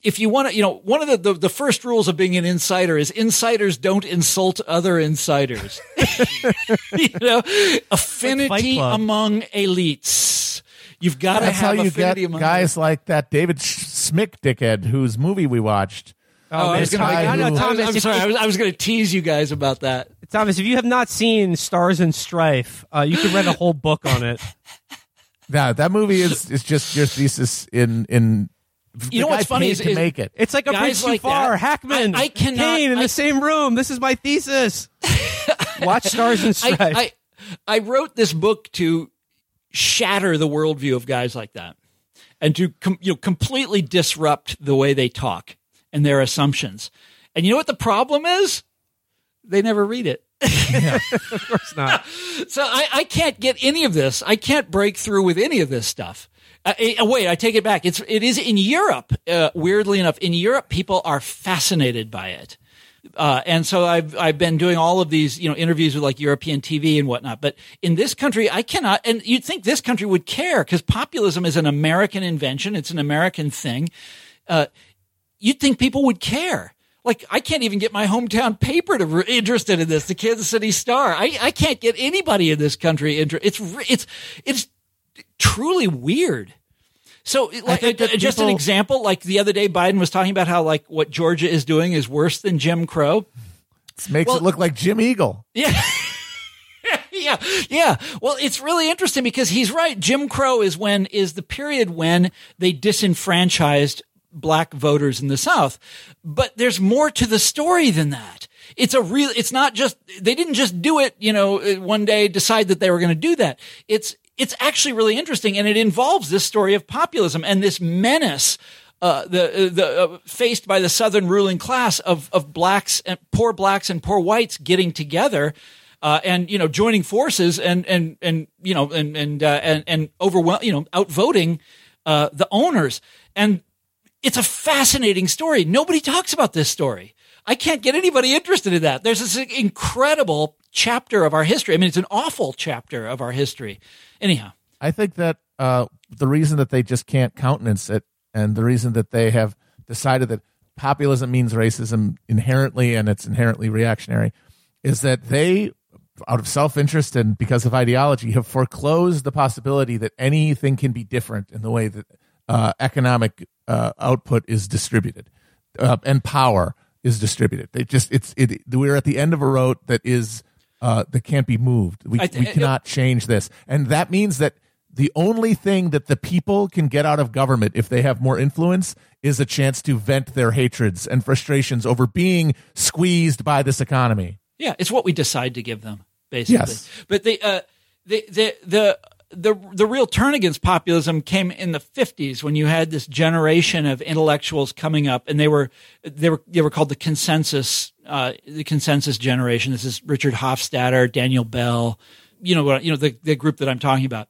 "If you want to, you know, one of the, the the first rules of being an insider is insiders don't insult other insiders. you know, affinity Club. among elites. You've got to That's how have you get affinity among guys like that David Sch- Smick dickhead whose movie we watched. Oh, I was gonna, I know, who, Thomas, I'm if- sorry. I was, I was going to tease you guys about that. Thomas, if you have not seen Stars and Strife, uh, you could read a whole book on it. Now that movie is is just your thesis in in. You know what's funny is- to is- make it. It's like a Guys bridge too like far. that, Hackman, I- I cannot- Caine in I- the same room. This is my thesis. Watch Stars and Stripes. I, I, I wrote this book to shatter the worldview of guys like that and to com- you know, completely disrupt the way they talk and their assumptions. And you know what the problem is? They never read it. of course not. So I, I can't get any of this. I can't break through with any of this stuff. Uh, eh, wait, I take it back. It's it is in Europe. Uh, weirdly enough, in Europe, people are fascinated by it. Uh, and so I've I've been doing all of these you know interviews with like European TV and whatnot. But in this country, I cannot. And you'd think this country would care because populism is an American invention. It's an American thing. Uh, you'd think people would care. Like I can't even get my hometown paper to re- interested in this, the Kansas City Star. I, I can't get anybody in this country. Inter- it's it's it's truly weird. So, like, uh, just an example, like the other day, Biden was talking about how like what Georgia is doing is worse than Jim Crow. makes well- it look like Jim Eagle. Yeah. yeah, yeah. Well, it's really interesting because he's right. Jim Crow is when is the period when they disenfranchised black voters in the South. But there's more to the story than that. It's a real, it's not just, they didn't just do it, you know, one day decide that they were going to do that. It's, it's actually really interesting and it involves this story of populism and this menace uh, the the uh, faced by the Southern ruling class of of blacks and poor blacks and poor whites getting together. Uh, and you know, joining forces and and and you know, and and uh, and and overwhelm, you know, outvoting uh, the owners. And it's a fascinating story. Nobody talks about this story. I can't get anybody interested in that. There's this incredible chapter of our history. I mean, it's an awful chapter of our history. Anyhow, I think that uh, the reason that they just can't countenance it and the reason that they have decided that populism means racism inherently and it's inherently reactionary is that they out of self-interest and because of ideology have foreclosed the possibility that anything can be different in the way that uh, economic uh, output is distributed uh, and power is distributed they just it's it we're at the end of a road that is uh, that can't be moved we, th- we cannot change this and that means that the only thing that the people can get out of government if they have more influence is a chance to vent their hatreds and frustrations over being squeezed by this economy. Yeah, it's what we decide to give them, basically. Yes. But the uh, the the the the the real turn against populism came in the 50s when you had this generation of intellectuals coming up and they were they were they were called the consensus uh, the consensus generation this is Richard Hofstadter Daniel Bell you know you know the the group that I'm talking about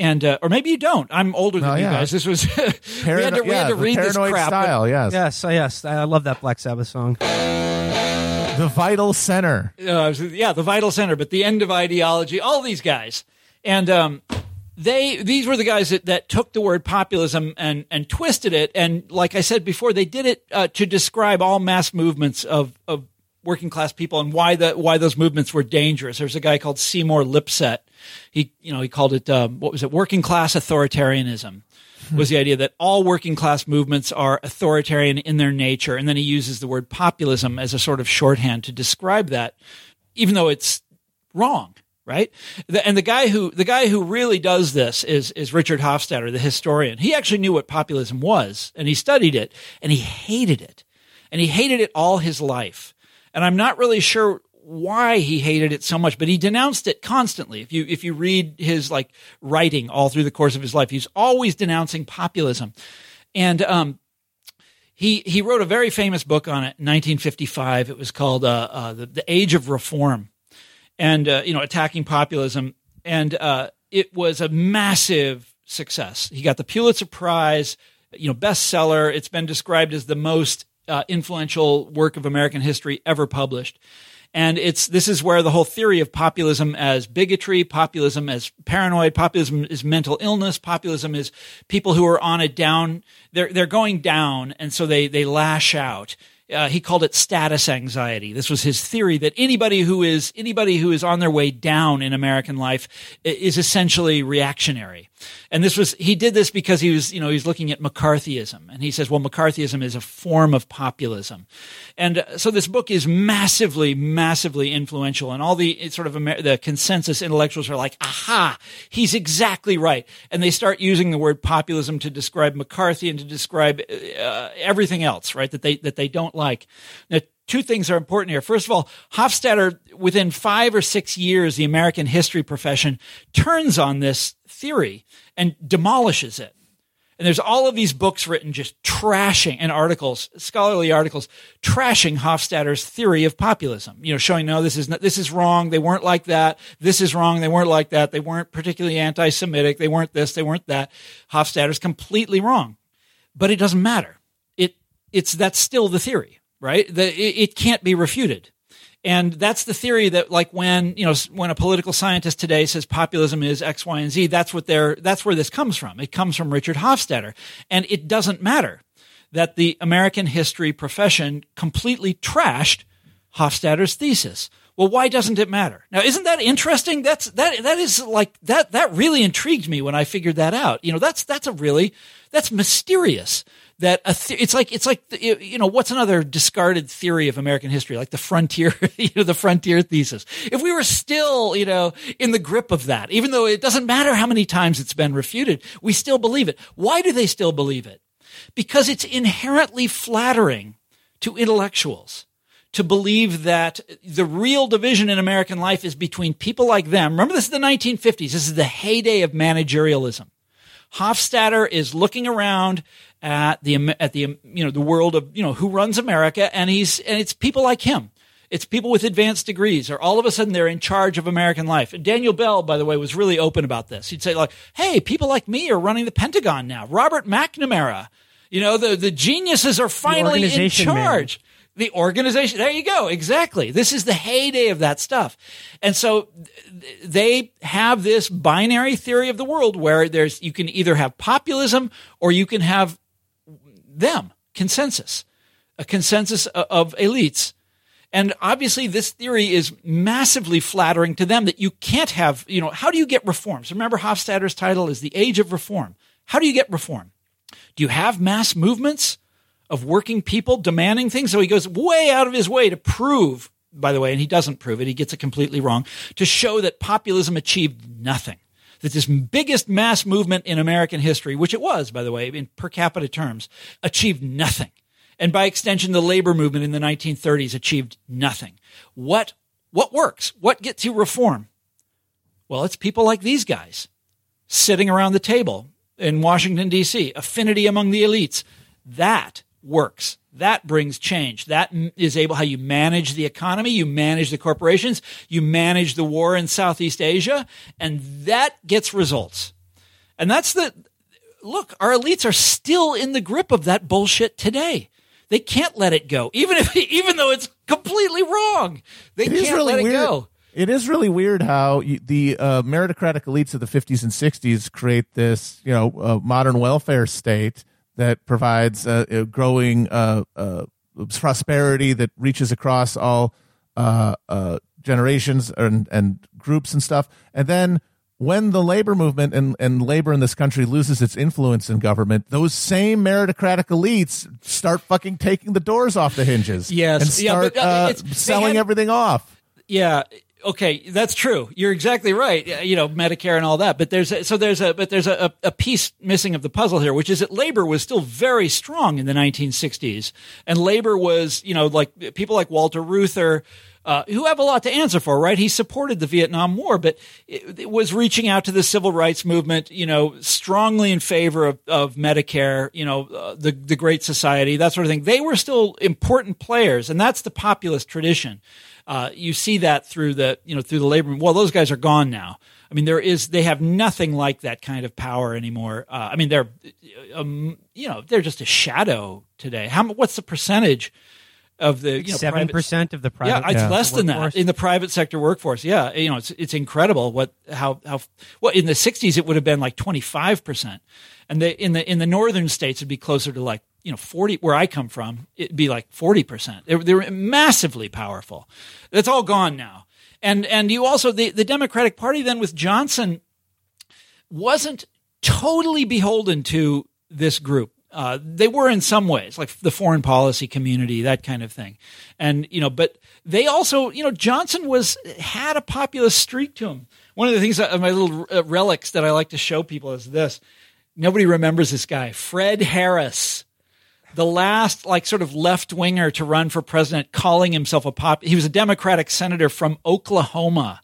and uh, or maybe you don't. I'm older than oh, yeah. you guys. This was Parano- we had to, we had to read this crap. Style, yes, yes, uh, yes. I love that Black Sabbath song. The Vital Center. Uh, yeah, the Vital Center. But the end of ideology. All these guys, and um, they these were the guys that, that took the word populism and and twisted it. And like I said before, they did it uh, to describe all mass movements of of working class people and why the why those movements were dangerous. There's a guy called Seymour Lipset. He you know he called it um, what was it working class authoritarianism was the idea that all working class movements are authoritarian in their nature, and then he uses the word populism as a sort of shorthand to describe that, even though it's wrong right? and the guy who the guy who really does this is is Richard Hofstadter, the historian. He actually knew what populism was, and he studied it, and he hated it, and he hated it all his life. And I'm not really sure why he hated it so much, but he denounced it constantly. If you if you read his like writing all through the course of his life, he's always denouncing populism. And um, he he wrote a very famous book on it in 1955. It was called uh, uh, the, the Age of Reform, and uh, you know attacking populism. And uh, it was a massive success. He got the Pulitzer Prize, you know, bestseller. It's been described as the most uh, influential work of American history ever published. And it's this is where the whole theory of populism as bigotry, populism as paranoid, populism is mental illness, populism is people who are on a down, they're they're going down, and so they they lash out. Uh, he called it status anxiety. This was his theory that anybody who is anybody who is on their way down in American life is essentially reactionary. And this was he did this because he was you know he's looking at McCarthyism, and he says, well, McCarthyism is a form of populism, and uh, so this book is massively, massively influential, and all the sort of Amer- the consensus intellectuals are like, aha, he's exactly right, and they start using the word populism to describe McCarthy and to describe uh, everything else, right? That they that they don't like. Now, two things are important here. First of all, Hofstadter, within five or six years, the American history profession turns on this theory and demolishes it. And there's all of these books written just trashing and articles, scholarly articles, trashing Hofstadter's theory of populism. You know, showing no, this is not, this is wrong. They weren't like that. This is wrong. They weren't like that. They weren't particularly anti-Semitic. They weren't this. They weren't that. Hofstadter's completely wrong. But it doesn't matter. It it's that's still the theory right? The, it, it can't be refuted. And that's the theory that like when, you know, when a political scientist today says populism is X, Y, and Z, that's what they're, that's where this comes from. It comes from Richard Hofstadter. And it doesn't matter that the American history profession completely trashed Hofstadter's thesis. Well, why doesn't it matter? Now, isn't that interesting? That's, that, that is like, that, that really intrigued me when I figured that out. You know, that's, that's a really, that's mysterious that th- it's like it's like the, you know what's another discarded theory of American history? Like the frontier you know the frontier thesis. If we were still you know in the grip of that even though it doesn't matter how many times it's been refuted we still believe it. Why do they still believe it? Because it's inherently flattering to intellectuals to believe that the real division in American life is between people like them. Remember this is the 1950s this is the heyday of managerialism. Hofstadter is looking around at the at the you know the world of you know who runs America, and he's and it's people like him. It's people with advanced degrees, or all of a sudden they're in charge of American life. And Daniel Bell, by the way, was really open about this. He'd say like, "Hey, people like me are running the Pentagon now. Robert McNamara, you know, the the geniuses are finally in charge." Man the organization. There you go. Exactly. This is the heyday of that stuff. And so they have this binary theory of the world where there's, you can either have populism or you can have them, consensus, a consensus of elites. And obviously, this theory is massively flattering to them that you can't have, you know, how do you get reforms? Remember, Hofstadter's title is The Age of Reform. How do you get reform? Do you have mass movements? of working people demanding things. So he goes way out of his way to prove, by the way, and he doesn't prove it, he gets it completely wrong, to show that populism achieved nothing. That this biggest mass movement in American history, which it was, by the way, in per capita terms, achieved nothing. And by extension, the labor movement in the 1930s achieved nothing. What, what works? What gets you reform? Well, it's people like these guys sitting around the table in Washington, D.C., affinity among the elites. That works. That brings change. That is able how you manage the economy, you manage the corporations, you manage the war in Southeast Asia, and that gets results. And that's the look, our elites are still in the grip of that bullshit today. They can't let it go, even if even though it's completely wrong. They it can't really let weird. it go. It is really weird how you, the uh, meritocratic elites of the 50s and 60s create this, you know, uh, modern welfare state that provides uh, a growing uh, uh, prosperity that reaches across all uh, uh, generations and, and groups and stuff. And then when the labor movement and, and labor in this country loses its influence in government, those same meritocratic elites start fucking taking the doors off the hinges. Yes. And start yeah, but, uh, selling had, everything off. Yeah okay, that's true. You're exactly right. You know, Medicare and all that. But there's a, so there's a but there's a, a piece missing of the puzzle here, which is that labor was still very strong in the 1960s, and labor was you know like people like Walter Reuther. Uh, who have a lot to answer for, right? He supported the Vietnam War, but it, it, was reaching out to the civil rights movement, you know, strongly in favor of, of Medicare, you know, uh, the the Great Society, that sort of thing. They were still important players, and that's the populist tradition. Uh, you see that through the you know through the labor. Well, those guys are gone now. I mean, there is they have nothing like that kind of power anymore. Uh, I mean, they're um, you know they're just a shadow today. How what's the percentage? Of the seven percent of the private, yeah, it's yeah. less than that in the private sector workforce. Yeah, you know, it's it's incredible what how how well in the '60s it would have been like twenty five percent, and the in the in the northern states it'd be closer to like you know, 40, where I come from, it'd be like 40%. They're, they're massively powerful. That's all gone now. And, and you also, the, the Democratic Party then with Johnson wasn't totally beholden to this group. Uh, they were in some ways, like the foreign policy community, that kind of thing. And, you know, but they also, you know, Johnson was, had a populist streak to him. One of the things, that, my little uh, relics that I like to show people is this. Nobody remembers this guy, Fred Harris the last like sort of left winger to run for president, calling himself a pop. He was a Democratic senator from Oklahoma,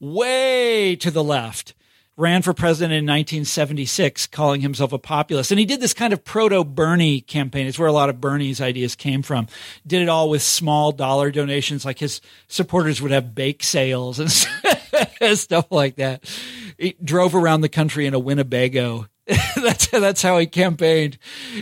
way to the left. Ran for president in 1976, calling himself a populist. And he did this kind of proto Bernie campaign. It's where a lot of Bernie's ideas came from. Did it all with small dollar donations, like his supporters would have bake sales and stuff like that. He drove around the country in a Winnebago. that's, that's how he campaigned.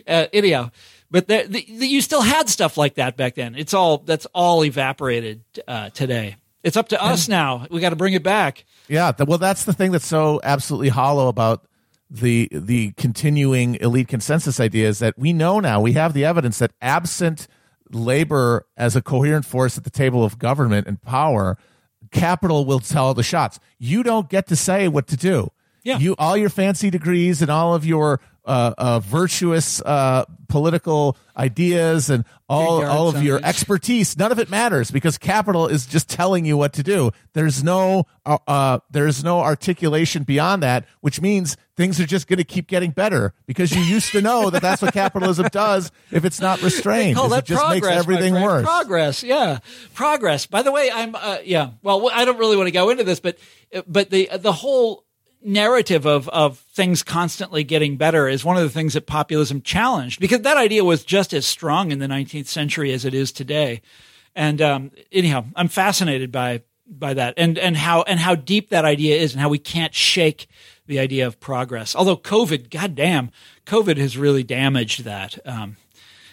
Uh, anyhow, but the, the, you still had stuff like that back then. It's all that's all evaporated uh, today. It's up to us now. We got to bring it back. Yeah, well, that's the thing that's so absolutely hollow about the the continuing elite consensus idea is that we know now we have the evidence that absent labor as a coherent force at the table of government and power, capital will tell the shots. You don't get to say what to do. Yeah. You all your fancy degrees and all of your uh, uh, virtuous uh, political ideas and all all of your expertise. None of it matters because capital is just telling you what to do. There's no uh, uh, there's no articulation beyond that, which means things are just going to keep getting better because you used to know that that's what capitalism does if it's not restrained. Call that it just progress, makes everything worse. Progress, yeah, progress. By the way, I'm uh, yeah. Well, I don't really want to go into this, but but the the whole narrative of of things constantly getting better is one of the things that populism challenged because that idea was just as strong in the 19th century as it is today. And um, anyhow, I'm fascinated by by that and and how and how deep that idea is and how we can't shake the idea of progress. Although COVID, goddamn, COVID has really damaged that. Um,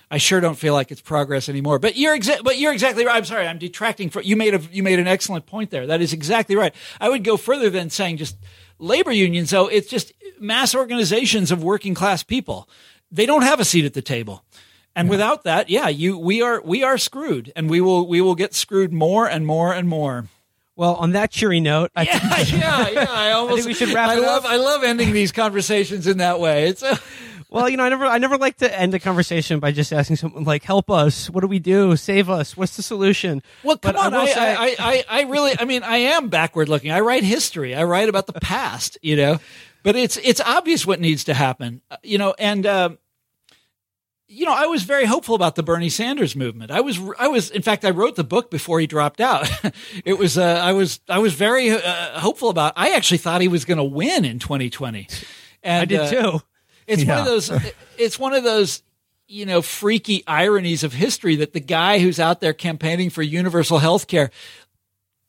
I sure don't feel like it's progress anymore. But you're exa- but you're exactly right. I'm sorry, I'm detracting from you made a you made an excellent point there. That is exactly right. I would go further than saying just labor unions though. It's just mass organizations of working class people. They don't have a seat at the table. And without that, yeah, you we are we are screwed and we will we will get screwed more and more and more. Well, on that cheery note, I Yeah, yeah, yeah. I almost we should wrap I love up. I love ending these conversations in that way. It's uh, Well, you know, I never, I never like to end a conversation by just asking someone like, "Help us! What do we do? Save us! What's the solution?" Well, come But on. will I, say- I, I, I really, I mean, I am backward looking. I write history. I write about the past, you know, but it's, it's obvious what needs to happen, uh, you know, and, um, you know, I was very hopeful about the Bernie Sanders movement. I was, I was, in fact, I wrote the book before he dropped out. it was, uh, I was, I was very uh, hopeful about. I actually thought he was going to win in 2020. And, I did uh, it's one of those. It's one of those, you know, freaky ironies of history that the guy who's out there campaigning for universal health care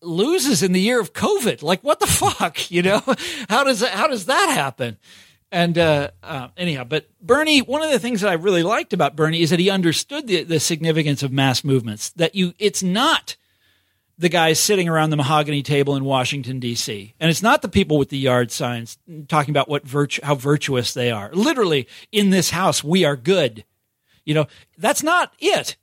loses in the year of COVID. Like, what the fuck? You know, how does that, how does that happen? And uh, uh, anyhow, but Bernie, one of the things that I really liked about Bernie is that he understood the, the significance of mass movements. That you, it's not the guys sitting around the mahogany table in Washington D.C. and it's not the people with the yard signs talking about what virtu- how virtuous they are. Literally, in this house, we are good. You know, that's not it.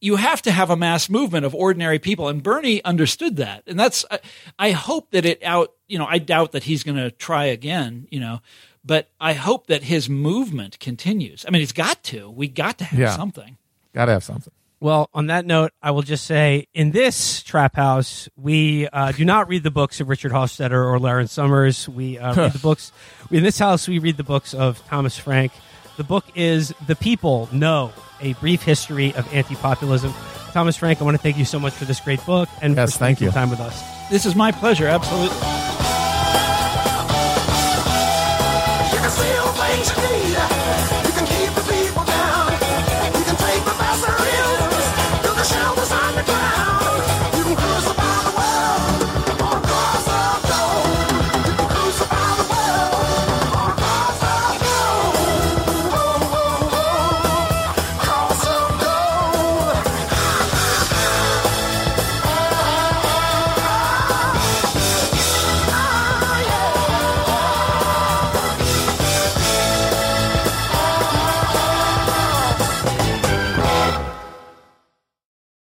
You have to have a mass movement of ordinary people, and Bernie understood that, and that's. I, I hope that it out. You know, I doubt that he's going to try again. You know, but I hope that his movement continues. I mean, it's got to. We got to have Yeah. something. Got to have something. Well, on that note, I will just say in this trap house, we uh, do not read the books of Richard Hofstadter or Lawrence Summers. We uh, read the books. In this house, we read the books of Thomas Frank. The book is The People, No A Brief History of Anti Populism. Thomas Frank, I want to thank you so much for this great book and Yes, for thank spending you. some time with us. This is my pleasure. Absolutely.